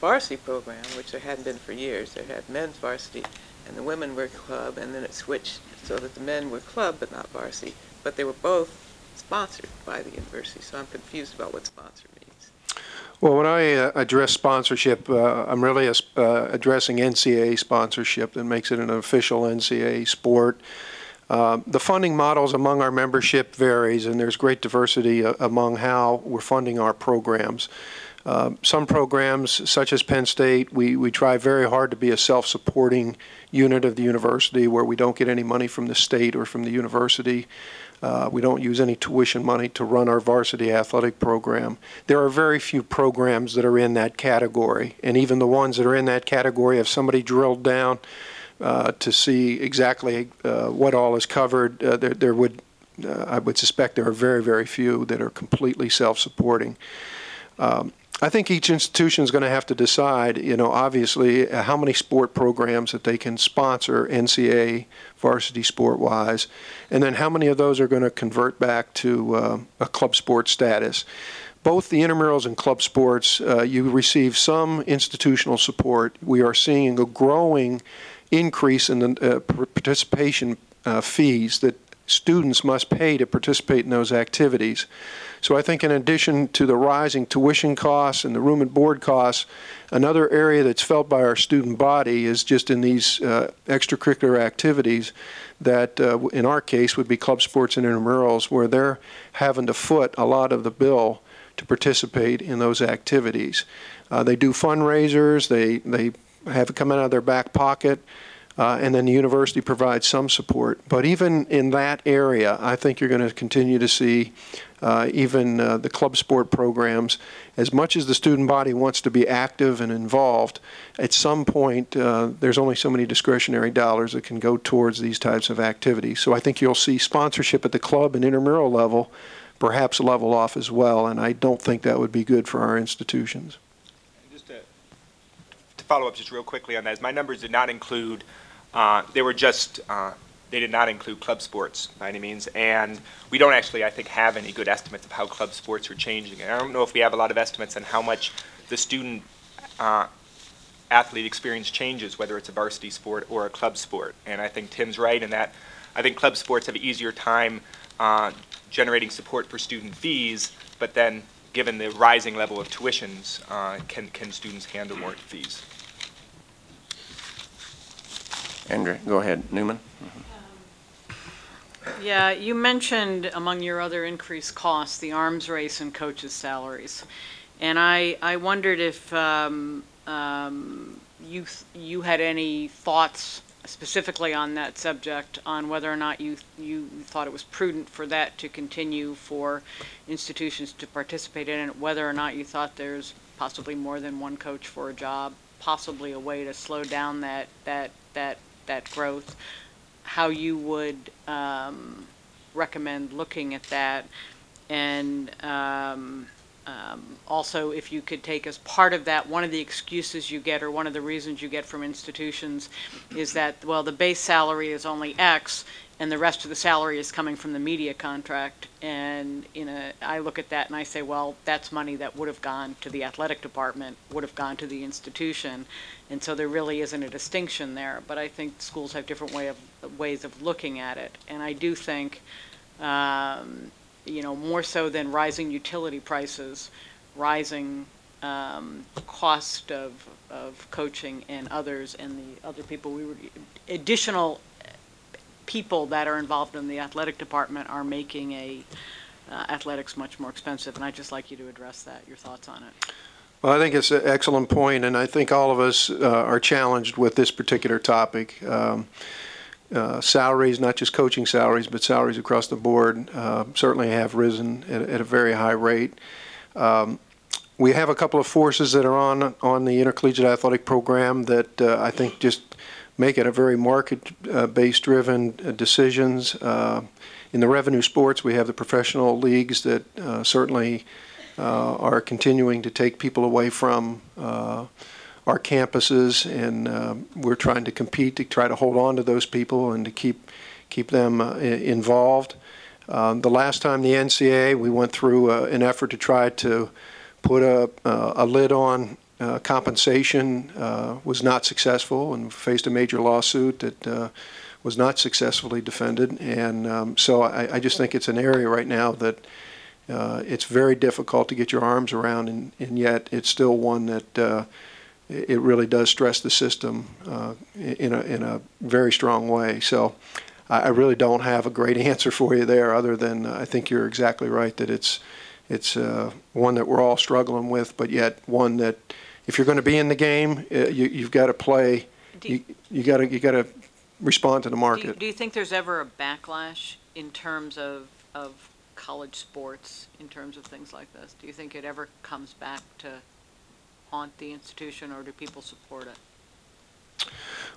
varsity program, which there hadn't been for years. There had men's varsity, and the women were club, and then it switched so that the men were club but not varsity. But they were both sponsored by the university, so I'm confused about what sponsor means. Well, when I uh, address sponsorship, uh, I'm really uh, addressing NCAA sponsorship that makes it an official NCAA sport. Uh, the funding models among our membership varies, and there's great diversity uh, among how we're funding our programs. Uh, some programs, such as Penn State, we, we try very hard to be a self-supporting unit of the university where we don't get any money from the state or from the university. Uh, we don't use any tuition money to run our varsity athletic program. There are very few programs that are in that category, and even the ones that are in that category, if somebody drilled down uh, to see exactly uh, what all is covered. Uh, there, there would, I would suspect there are very, very few that are completely self-supporting. Um, I think each institution is going to have to decide, you know, obviously how many sport programs that they can sponsor NCAA varsity sport wise, and then how many of those are going to convert back to uh, a club sport status. Both the intramurals and club sports, uh, you receive some institutional support. We are seeing a growing increase in the uh, participation uh, fees that students must pay to participate in those activities. So I think in addition to the rising tuition costs and the room and board costs, another area that's felt by our student body is just in these uh, extracurricular activities that uh, in our case would be club sports and intramurals where they're having to foot a lot of the bill to participate in those activities. Uh, they do fundraisers, they, they have it come out of their back pocket, uh, and then the university provides some support. But even in that area, I think you're going to continue to see uh, even uh, the club sport programs. As much as the student body wants to be active and involved, at some point uh, there's only so many discretionary dollars that can go towards these types of activities. So I think you'll see sponsorship at the club and intramural level perhaps level off as well, and I don't think that would be good for our institutions. Just to, to follow up just real quickly on that, is my numbers did not include, uh, they were just, uh, they did not include club sports by any means, and we don't actually, I think, have any good estimates of how club sports are changing. And I don't know if we have a lot of estimates on how much the student uh, athlete experience changes, whether it's a varsity sport or a club sport. And I think Tim's right in that I think club sports have an easier time uh, generating support for student fees, but then, given the rising level of tuitions, uh, can, can students handle more fees? Andrew, go ahead. Newman? Yeah, you mentioned among your other increased costs, the arms race and coaches' salaries. And I, I wondered if um, um, you, you had any thoughts specifically on that subject, on whether or not you, you thought it was prudent for that to continue for institutions to participate in it, whether or not you thought there's possibly more than one coach for a job, possibly a way to slow down that, that, that, that growth, how you would um, recommend looking at that, and um, um, also, if you could take as part of that, one of the excuses you get or one of the reasons you get from institutions is that, well, the base salary is only X and the rest of the salary is coming from the media contract. And in a, I look at that and I say, well, that's money that would have gone to the athletic department, would have gone to the institution. And so there really isn't a distinction there. But I think schools have different way of, ways of looking at it. And I do think um, you know, more so than rising utility prices, rising um, cost of, of coaching and others and the other people we were, additional people that are involved in the athletic department are making a uh, athletics much more expensive. And I'd just like you to address that, your thoughts on it. Well, I think it's an excellent point, and I think all of us uh, are challenged with this particular topic. Um, uh, salaries, not just coaching salaries, but salaries across the board, uh, certainly have risen at, at, a very high rate. Um, we have a couple of forces that are on on the intercollegiate athletic program that uh, I think just make it a very market-based driven uh, decisions. Uh, in the revenue sports, we have the professional leagues that uh, certainly are continuing to take people away from our campuses, and uh, we're trying to compete to try to hold on to those people and to keep keep them uh, involved. The last time the NCAA, we went through uh, an effort to try to put a, uh, a lid on uh, compensation, uh, was not successful, and faced a major lawsuit that was not successfully defended. And um, so I, I, just think it's an area right now that. it's very difficult to get your arms around, and, and yet it's still one that it really does stress the system uh, in, a, in a very strong way. So I really don't have a great answer for you there other than uh, I think you're exactly right that it's, it's uh, one that we're all struggling with, but yet one that if you're going to be in the game, uh, you, you've got to play, you, you got to you got to respond to the market. Do you, do you think there's ever a backlash in terms of, of college sports, in terms of things like this? Do you think it ever comes back to haunt the institution, or do people support it?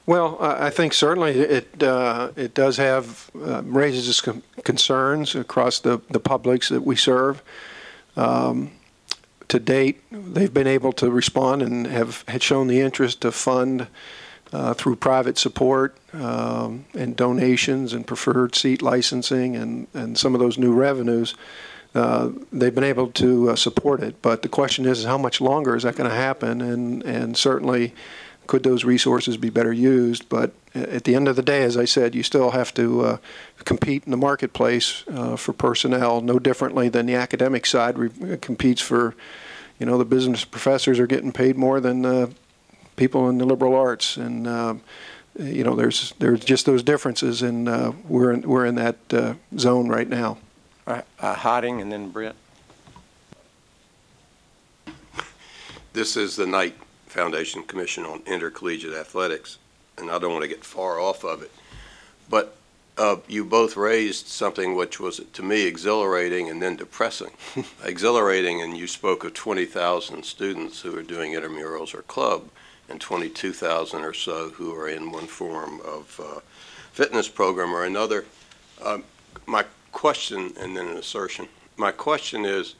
Well, I think certainly it uh, it does have uh, raises concerns across the the publics that we serve. Um, to date, they've been able to respond and have had shown the interest to fund uh, through private support um, and donations and preferred seat licensing and and some of those new revenues uh, they've been able to uh, support it. But the question is, how much longer is that going to happen? And and certainly, could those resources be better used? But at the end of the day, as I said, you still have to uh, compete in the marketplace uh, for personnel, no differently than the academic side re- competes for, you know, the business professors are getting paid more than uh, people in the liberal arts, and um, you know, there's there's just those differences, and uh, we're in, we're in that uh, zone right now. Uh, Hodding and then Brit. This is the Knight Foundation Commission on Intercollegiate Athletics, and I don't want to get far off of it. But uh, you both raised something which was, to me, exhilarating and then depressing. exhilarating, and you spoke of 20,000 students who are doing intramurals or club, and 22,000 or so who are in one form of uh, fitness program or another. Um, my question, and then an assertion. My question is,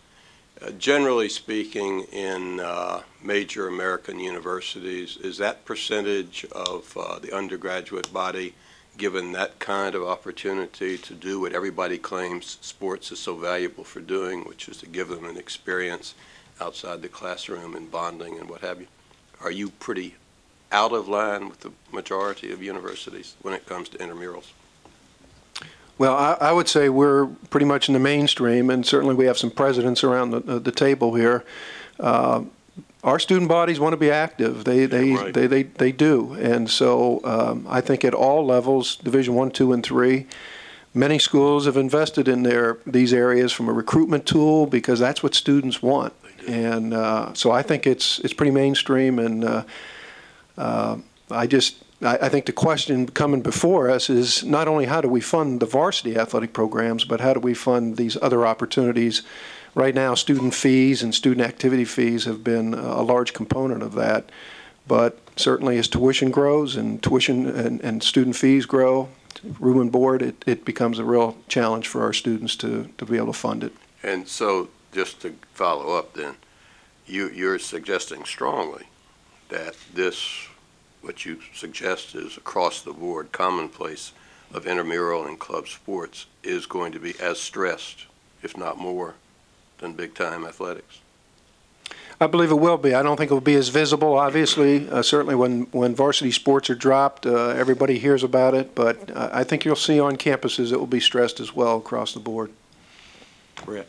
generally speaking, in uh, major American universities, is that percentage of uh, the undergraduate body given that kind of opportunity to do what everybody claims sports is so valuable for doing, which is to give them an experience outside the classroom and bonding and what have you? Are you pretty out of line with the majority of universities when it comes to intramurals? Well, I, I would say we're pretty much in the mainstream, and certainly we have some presidents around the, the table here. Uh, our student bodies want to be active. They they, right. they, they, they do, and so um, I think at all levels, Division One, Two, and Three, many schools have invested in their these areas from a recruitment tool because that's what students want, and uh, so I think it's it's pretty mainstream, and uh, uh, I just I, think the question coming before us is not only how do we fund the varsity athletic programs, but how do we fund these other opportunities? Right now, student fees and student activity fees have been a large component of that. But certainly, as tuition grows and tuition and, and student fees grow, room and board, it, it becomes a real challenge for our students to, to be able to fund it. And so, just to follow up then, you, you're suggesting strongly that this, what you suggest is across the board commonplace of intramural and club sports is going to be as stressed, if not more, than big time athletics. I believe it will be. I don't think it will be as visible, obviously. Uh, certainly, when, when varsity sports are dropped, uh, everybody hears about it. But uh, I think you'll see on campuses it will be stressed as well across the board. Brit.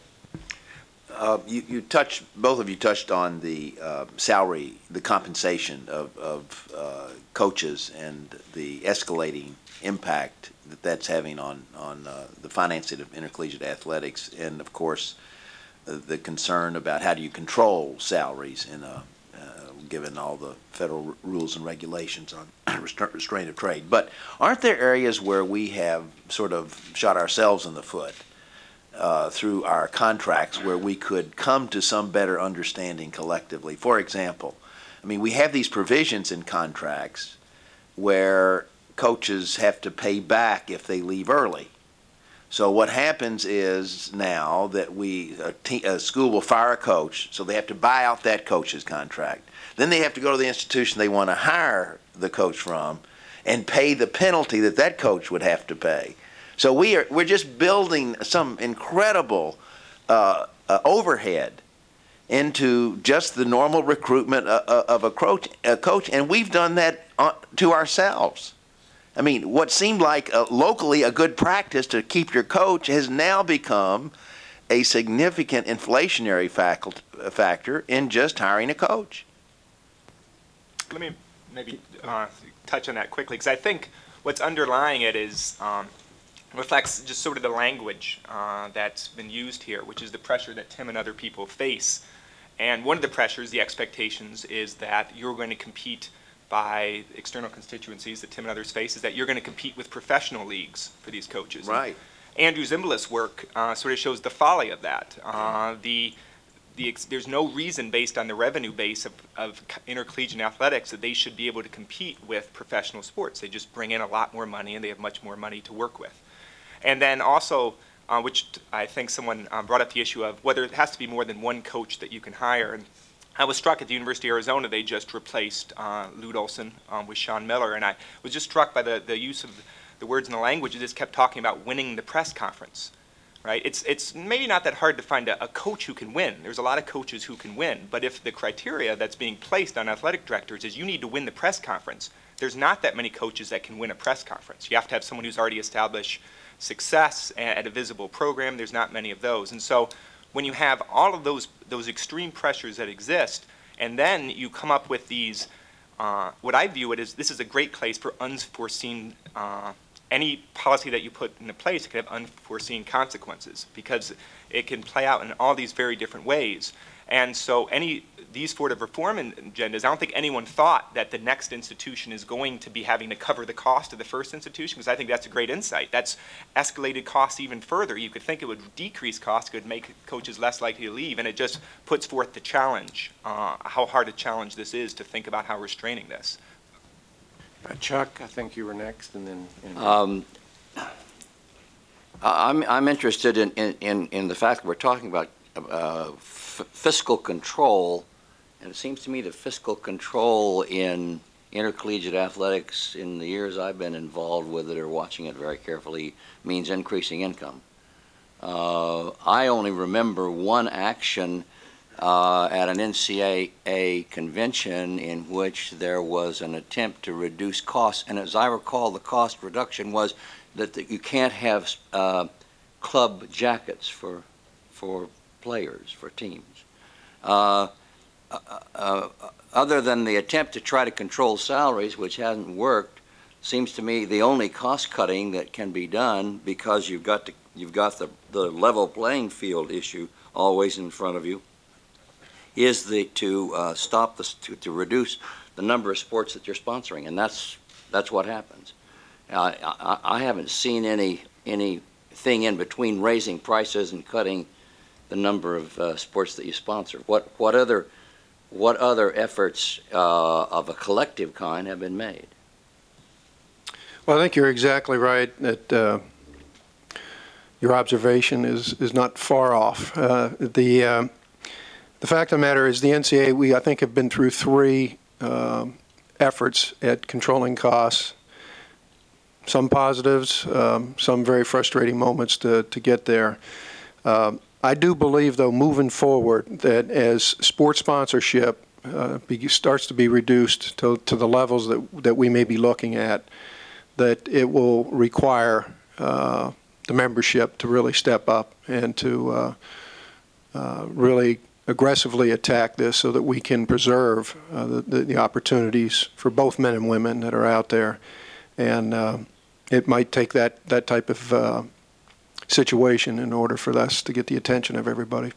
Uh, you, you touched, both of you touched on the uh, salary, the compensation of, of uh, coaches and the escalating impact that that's having on, on uh, the financing of intercollegiate athletics. And of course, uh, the concern about how do you control salaries in a, given all the federal rules and regulations on restra- restraint of trade. But aren't there areas where we have sort of shot ourselves in the foot? Uh, through our contracts where we could come to some better understanding collectively. For example, I mean, we have these provisions in contracts where coaches have to pay back if they leave early. So what happens is now that we a, te- a school will fire a coach, so they have to buy out that coach's contract. Then they have to go to the institution they want to hire the coach from and pay the penalty that that coach would have to pay. So we are we're just building some incredible uh, uh, overhead into just the normal recruitment of, of a, coach, a coach, and we've done that uh, to ourselves. I mean, what seemed like uh, locally a good practice to keep your coach has now become a significant inflationary faculty, factor in just hiring a coach. Let me maybe uh, touch on that quickly because I think what's underlying it is um, reflects just sort of the language uh, that's been used here, which is the pressure that Tim and other people face. And one of the pressures, the expectations, is that you're going to compete by external constituencies that Tim and others face, is that you're going to compete with professional leagues for these coaches. Right. And Andrew Zimbalist's work uh, sort of shows the folly of that. Uh, the the ex- there's no reason based on the revenue base of, of intercollegiate athletics that they should be able to compete with professional sports. They just bring in a lot more money and they have much more money to work with. And then also, uh, which I think someone um, brought up the issue of whether it has to be more than one coach that you can hire. And I was struck at the University of Arizona, they just replaced uh, Olson um, with Sean Miller. And I was just struck by the, the use of the words and the language. It just kept talking about winning the press conference. right? It's, it's maybe not that hard to find a, a coach who can win. There's a lot of coaches who can win. But if the criteria that's being placed on athletic directors is you need to win the press conference, there's not that many coaches that can win a press conference. You have to have someone who's already established success at, a visible program. There's not many of those. And so when you have all of those, those extreme pressures that exist, and then you come up with these, uh, what I view it as this is a great place for unforeseen uh, any policy that you put into place could have unforeseen consequences because it can play out in all these very different ways. And so any these sort of reform agendas, I don't think anyone thought that the next institution is going to be having to cover the cost of the first institution because I think that's a great insight. That's escalated costs even further. You could think it would decrease costs, could make coaches less likely to leave, and it just puts forth the challenge, uh, how hard a challenge this is to think about how restraining this. Uh, Chuck, I think you were next, and then. and- Um, I- I'm, I'm interested in, in- in, in the fact that we're talking about uh, f- fiscal control, and it seems to me that fiscal control in intercollegiate athletics, in the years I've been involved with it or watching it very carefully, means increasing income. Uh, I only remember one action uh, at an NCAA convention in which there was an attempt to reduce costs. And as I recall, the cost reduction was that that you can't have uh, club jackets for, for players, for teams. Uh, uh, Other than the attempt to try to control salaries, which hasn't worked, seems to me the only cost cutting that can be done because you've got to, you've got the, the level playing field issue always in front of you is the, to uh, stop this, to, to reduce the number of sports that you're sponsoring, and that's, that's what happens. Uh, I, I haven't seen any, anything in between raising prices and cutting the number of uh, sports that you sponsor. What, what other, what other efforts uh, of a collective kind have been made? Well, I think you're exactly right that uh, your observation is, is not far off. Uh, The, uh, the fact of the matter is the NCAA, we, I think, have been through three um, efforts at controlling costs. Some positives, um, some very frustrating moments to, to get there. Um, I do believe, though, moving forward, that as sports sponsorship uh, be, starts to be reduced to, to the levels that, that we may be looking at, that it will require uh, the membership to really step up and to uh, uh, really aggressively attack this so that we can preserve uh, the, the, the opportunities for both men and women that are out there. And uh, it might take that, that type of situation in order for us to get the attention of everybody.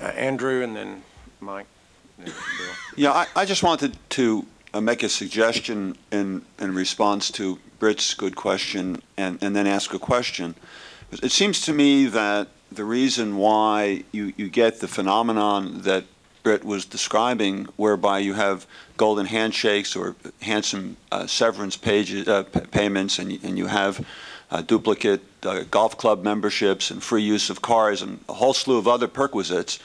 uh, Andrew, and then Mike. and. Yeah, I, I just wanted to uh, make a suggestion in, in response to Brit's good question and, and then ask a question. It seems to me that the reason why you, you get the phenomenon that Brit was describing, whereby you have golden handshakes or handsome uh, severance pages, uh, p- payments, and, you- and you have uh, duplicate uh, golf club memberships and free use of cars and a whole slew of other perquisites,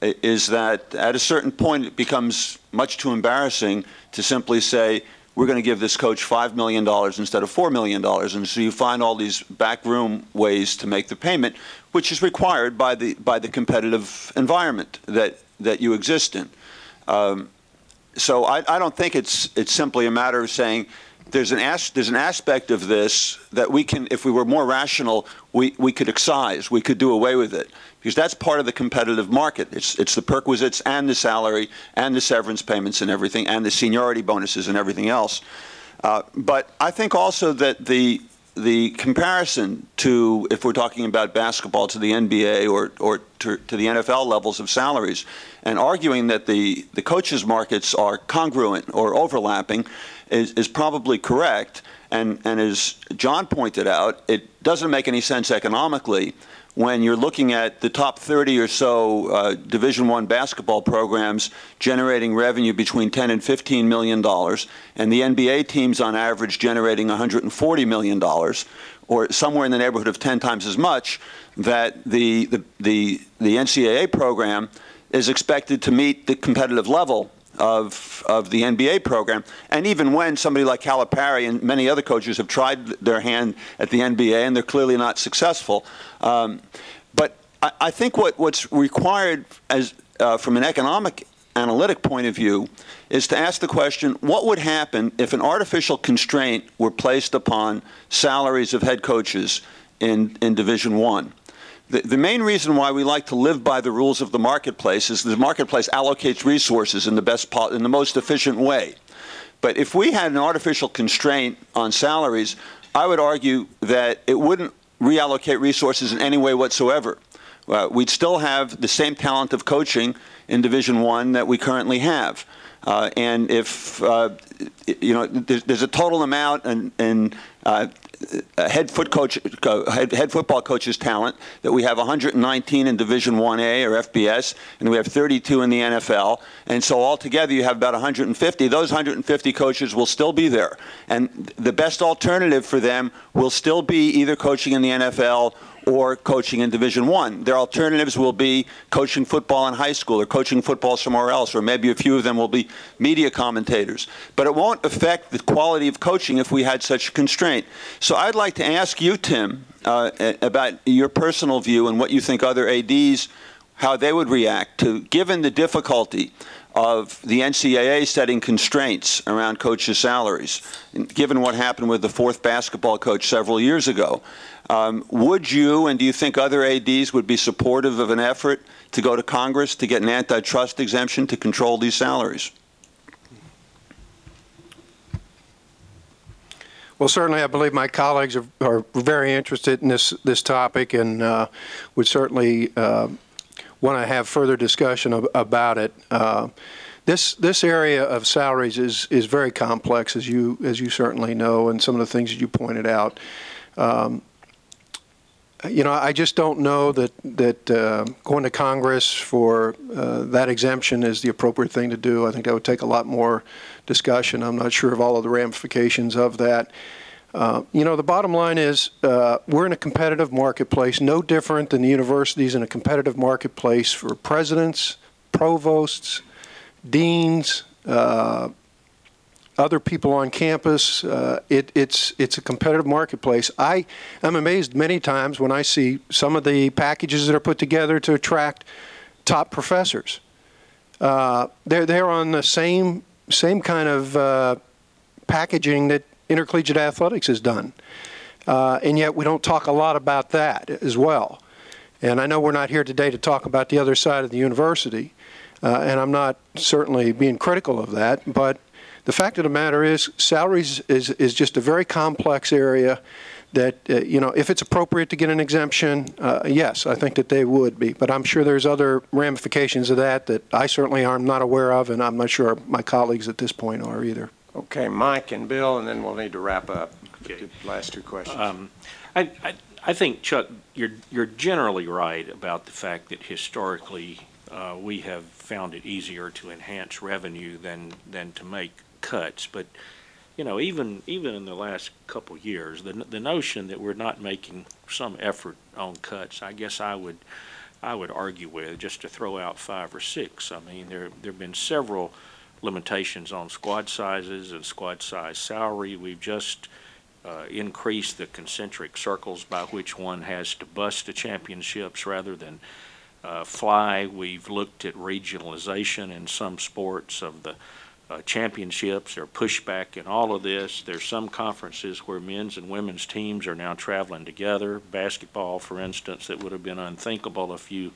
is that at a certain point it becomes much too embarrassing to simply say, we're going to give this coach $5 million instead of $4 million. And so you find all these backroom ways to make the payment, which is required by the, by the competitive environment that, that you exist in. Um, so I, I don't think it's, it's simply a matter of saying, there's an, as, there's an aspect of this that we can, if we were more rational, we, we could excise, we could do away with it. Because that's part of the competitive market. It's, it's the perquisites and the salary and the severance payments and everything and the seniority bonuses and everything else. Uh, but I think also that the, the comparison to, if we're talking about basketball, to the NBA or, or to, to the NFL levels of salaries, and arguing that the, the coaches' markets are congruent or overlapping is, is probably correct. And, and as John pointed out, it doesn't make any sense economically when you're looking at the top 30 or so uh, Division One basketball programs generating revenue between 10 and 15 million dollars, and the NBA teams on average generating 140 million dollars, or somewhere in the neighborhood of 10 times as much, that the, the, the, the NCAA program is expected to meet the competitive level of, of the NBA program. And even when somebody like Calipari and many other coaches have tried their hand at the NBA and they're clearly not successful. Um, but I, I, think what, what's required as, uh, from an economic analytic point of view is to ask the question, what would happen if an artificial constraint were placed upon salaries of head coaches in, in Division One? The, the main reason why we like to live by the rules of the marketplace is the marketplace allocates resources in the best in the most efficient way. But if we had an artificial constraint on salaries, I would argue that it wouldn't reallocate resources in any way whatsoever. Uh, we'd still have the same talent of coaching in Division One that we currently have. Uh, and if uh, you know, there's, there's, a total amount and, and head foot coach, head, head, football coaches talent that we have 119 in Division 1A or FBS, and we have 32 in the NFL. And so altogether, you have about 150. Those 150 coaches will still be there, and the best alternative for them will still be either coaching in the NFL or coaching in Division One. Their alternatives will be coaching football in high school or coaching football somewhere else, or maybe a few of them will be media commentators. But it won't affect the quality of coaching if we had such a constraint. So I'd like to ask you, Tim, uh, about your personal view and what you think other ADs how they would react to, given the difficulty of the NCAA setting constraints around coaches' salaries, given what happened with the fourth basketball coach several years ago. Um, would you and do you think other ADs would be supportive of an effort to go to Congress to get an antitrust exemption to control these salaries? Well, certainly, I believe my colleagues are, are very interested in this this topic and uh, would certainly uh, want to have further discussion of, about it. Uh, this this area of salaries is is very complex, as you as you certainly know, and some of the things that you pointed out. Um, you know, I just don't know that that uh, going to Congress for uh, that exemption is the appropriate thing to do. I think that would take a lot more discussion. I'm not sure of all of the ramifications of that. Uh, you know, the bottom line is uh, we're in a competitive marketplace, no different than the universities in a competitive marketplace for presidents, provosts, deans, uh, other people on campus. Uh, it, it's it's a competitive marketplace. I am amazed many times when I see some of the packages that are put together to attract top professors. Uh, they're they're on the same same kind of packaging that intercollegiate athletics has done, uh, and yet we don't talk a lot about that as well. And I know we're not here today to talk about the other side of the university, uh, and I'm not certainly being critical of that, but the fact of the matter is, salaries is, is just a very complex area that, uh, you know, if it's appropriate to get an exemption, uh, yes, I think that they would be. But I'm sure there's other ramifications of that that I certainly am not aware of, and I'm not sure my colleagues at this point are either. Okay, Mike and Bill, and then we'll need to wrap up. Okay. The last two questions. Um, I, I, I think, Chuck, you're, you're generally right about the fact that historically uh, we have found it easier to enhance revenue than, than to make cuts, but you know, even even in the last couple of years, the the notion that we're not making some effort on cuts, I guess I would I would argue with just to throw out five or six. I mean, there there have been several limitations on squad sizes and squad size salary. We've just uh, increased the concentric circles by which one has to bust the championships rather than uh, fly. We've looked at regionalization in some sports of the uh, championships or pushback in all of this. There's some conferences where men's and women's teams are now traveling together. Basketball, for instance, that would have been unthinkable a few years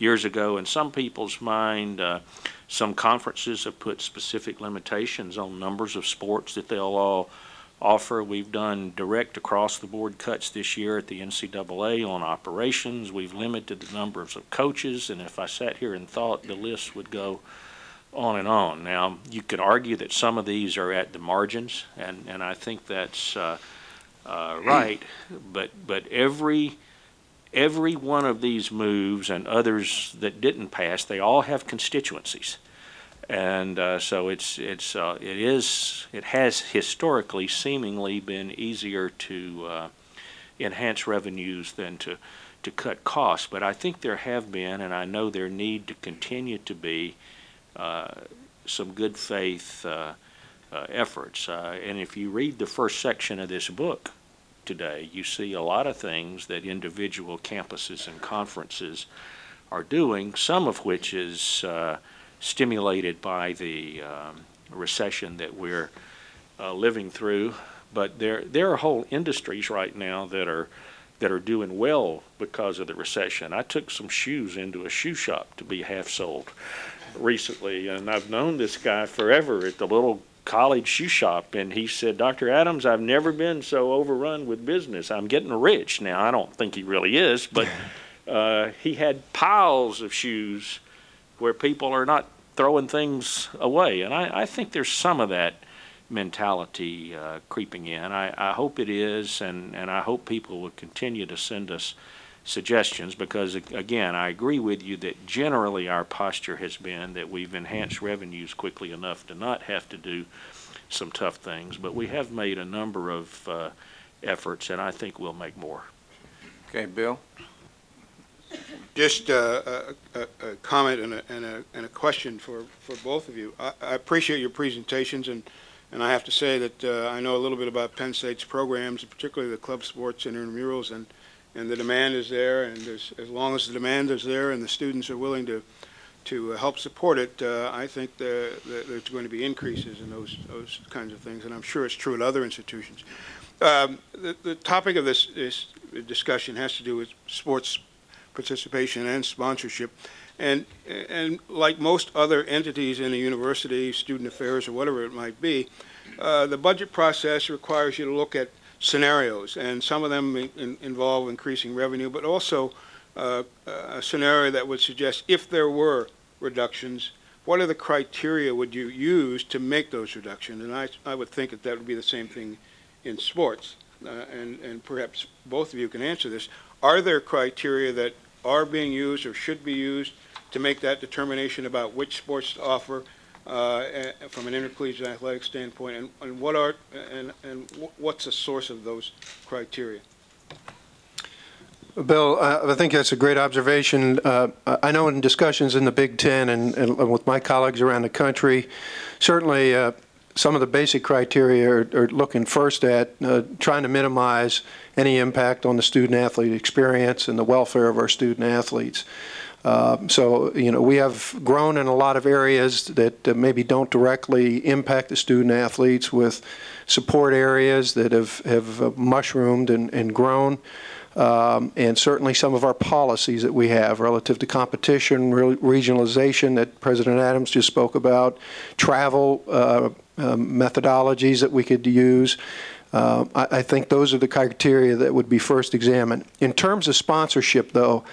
ago. In some people's mind, uh, some conferences have put specific limitations on numbers of sports that they'll all offer. We've done direct across the board cuts this year at the NCAA on operations. We've limited the numbers of coaches, and if I sat here and thought the list would go on and on. Now, you could argue that some of these are at the margins, and, and I think that's uh, uh, right. But but every every one of these moves and others that didn't pass, they all have constituencies, and uh, so it's it's uh, it is it has historically seemingly been easier to uh, enhance revenues than to to cut costs. But I think there have been, and I know there need to continue to be uh, some good faith uh, uh, efforts. And if you read the first section of this book today, you see a lot of things that individual campuses and conferences are doing, some of which is uh, stimulated by the um, recession that we're uh, living through. But there, there are whole industries right now that are that are doing well because of the recession. I took some shoes into a shoe shop to be half soled recently, and I've known this guy forever at the little college shoe shop, and he said, Dr. Adams, I've never been so overrun with business. I'm getting rich. Now, I don't think he really is, but uh, he had piles of shoes where people are not throwing things away. And I, I think there's some of that mentality uh, creeping in. I, I hope it is, and, and I hope people will continue to send us suggestions because, again, I agree with you that generally our posture has been that we've enhanced revenues quickly enough to not have to do some tough things, but we have made a number of uh, efforts, and I think we'll make more. Okay, Bill? Just uh, a, a, a comment and a, and a, and a question for, for both of you. I, I appreciate your presentations, and, and I have to say that uh, I know a little bit about Penn State's programs, particularly the club sports and intramurals, and, and the demand is there, and as long as the demand is there and the students are willing to, to uh, help support it, uh, I think the, the, there's going to be increases in those, those kinds of things, and I'm sure it's true at other institutions. Um, the, the topic of this, this discussion has to do with sports participation and sponsorship. And, and like most other entities in a university, student affairs, or whatever it might be, uh, the budget process requires you to look at scenarios, and some of them in, involve increasing revenue, but also uh, a scenario that would suggest if there were reductions, what are the criteria would you use to make those reductions? And I, I would think that that would be the same thing in sports, uh, and, and perhaps both of you can answer this. Are there criteria that are being used or should be used to make that determination about which sports to offer uh, from an intercollegiate athletic standpoint, and, and what are and, and what's the source of those criteria? Bill, I think that's a great observation. Uh, I know in discussions in the Big Ten and, and with my colleagues around the country, certainly uh, some of the basic criteria are, are looking first at uh, trying to minimize any impact on the student athlete experience and the welfare of our student athletes. Uh, so, you know, we have grown in a lot of areas that maybe don't directly impact the student athletes with support areas that have, have uh, mushroomed and, and grown. Um, and certainly some of our policies that we have relative to competition, re regionalization that President Adams just spoke about, travel uh, um, methodologies that we could use. Uh, I, I, think those are the criteria that would be first examined. In terms of sponsorship, though,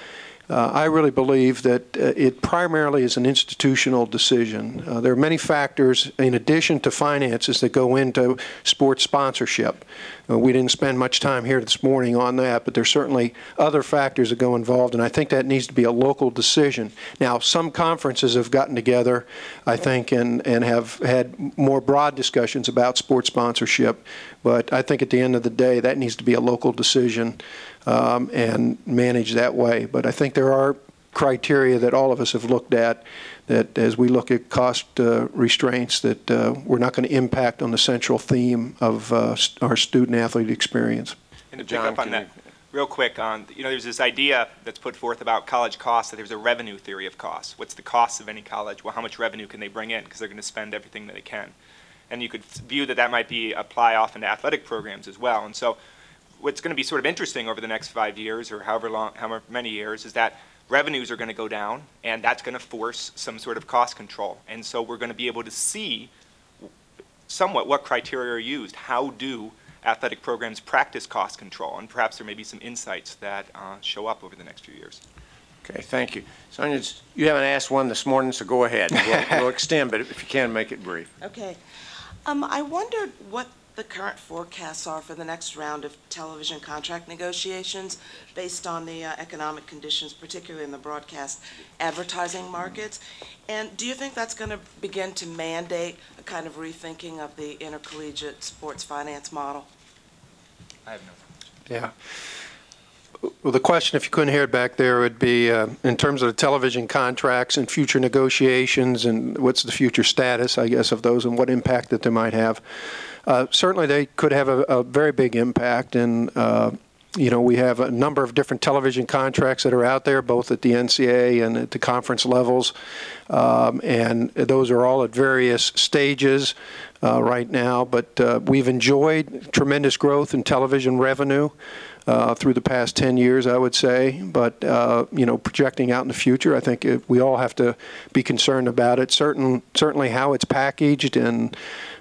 uh, I really believe that uh, it primarily is an institutional decision. Uh, there are many factors, in addition to finances, that go into sports sponsorship. Uh, we didn't spend much time here this morning on that, but there's certainly other factors that go involved, and I think that needs to be a local decision. Now, some conferences have gotten together, I think, and, and have had more broad discussions about sports sponsorship, but I think at the end of the day, that needs to be a local decision um, and manage that way. But I think there are criteria that all of us have looked at that as we look at cost uh, restraints that uh, we're not going to impact on the central theme of uh, our student athlete experience. And to pick John, up on that real quick on, you know, there's this idea that's put forth about college costs that there's a revenue theory of costs. What's the cost of any college? Well, how much revenue can they bring in? Because they're going to spend everything that they can. And you could view that that might be apply often to athletic programs as well. And so what's going to be sort of interesting over the next five years or however long, however many years, is that revenues are going to go down, and that's going to force some sort of cost control. And so we're going to be able to see somewhat what criteria are used. How do athletic programs practice cost control? And perhaps there may be some insights that uh, show up over the next few years. Okay, thank you. Sonia, you haven't asked one this morning, so go ahead. We'll, we'll extend, but if you can, make it brief. Okay. Um, I wondered what the current forecasts are for the next round of television contract negotiations based on the uh, economic conditions, particularly in the broadcast advertising markets. And do you think that's going to begin to mandate a kind of rethinking of the intercollegiate sports finance model? I have no. Yeah. well, the question, if you couldn't hear it back there, would be uh, in terms of the television contracts and future negotiations and what's the future status, I guess, of those and what impact that they might have. Uh, certainly, they could have a, a very big impact, and uh, you know, we have a number of different television contracts that are out there, both at the NCAA and at the conference levels, um, and those are all at various stages uh, right now. But uh, we've enjoyed tremendous growth in television revenue. Uh, through the past 10 years, I would say. But, uh, you know, projecting out in the future, I think it, we all have to be concerned about it. Certain, certainly how it's packaged and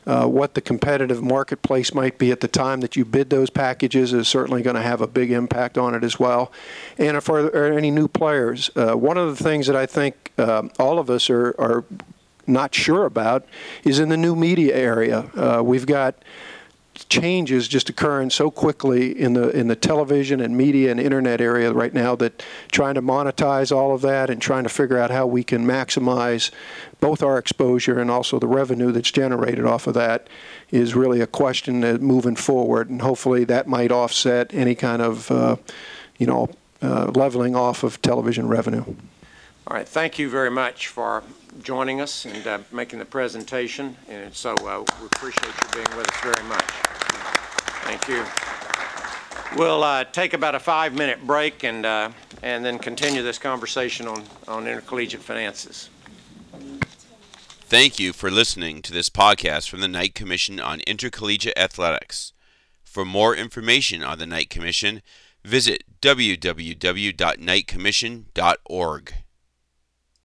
uh, what the competitive marketplace might be at the time that you bid those packages is certainly going to have a big impact on it as well. And if there are any new players, uh, one of the things that I think uh, all of us are, are not sure about is in the new media area. Uh, we've got changes just occurring so quickly in the in the television and media and internet area right now that trying to monetize all of that and trying to figure out how we can maximize both our exposure and also the revenue that's generated off of that is really a question that moving forward and hopefully that might offset any kind of uh, you know uh, leveling off of television revenue. All right, thank you very much for joining us and uh, making the presentation. And so uh, we appreciate you being with us very much. Thank you. We'll uh, take about a five-minute break and uh, and then continue this conversation on on intercollegiate finances. Thank you for listening to this podcast from the Knight Commission on Intercollegiate Athletics. For more information on the Knight Commission, visit www.knightcommission.org.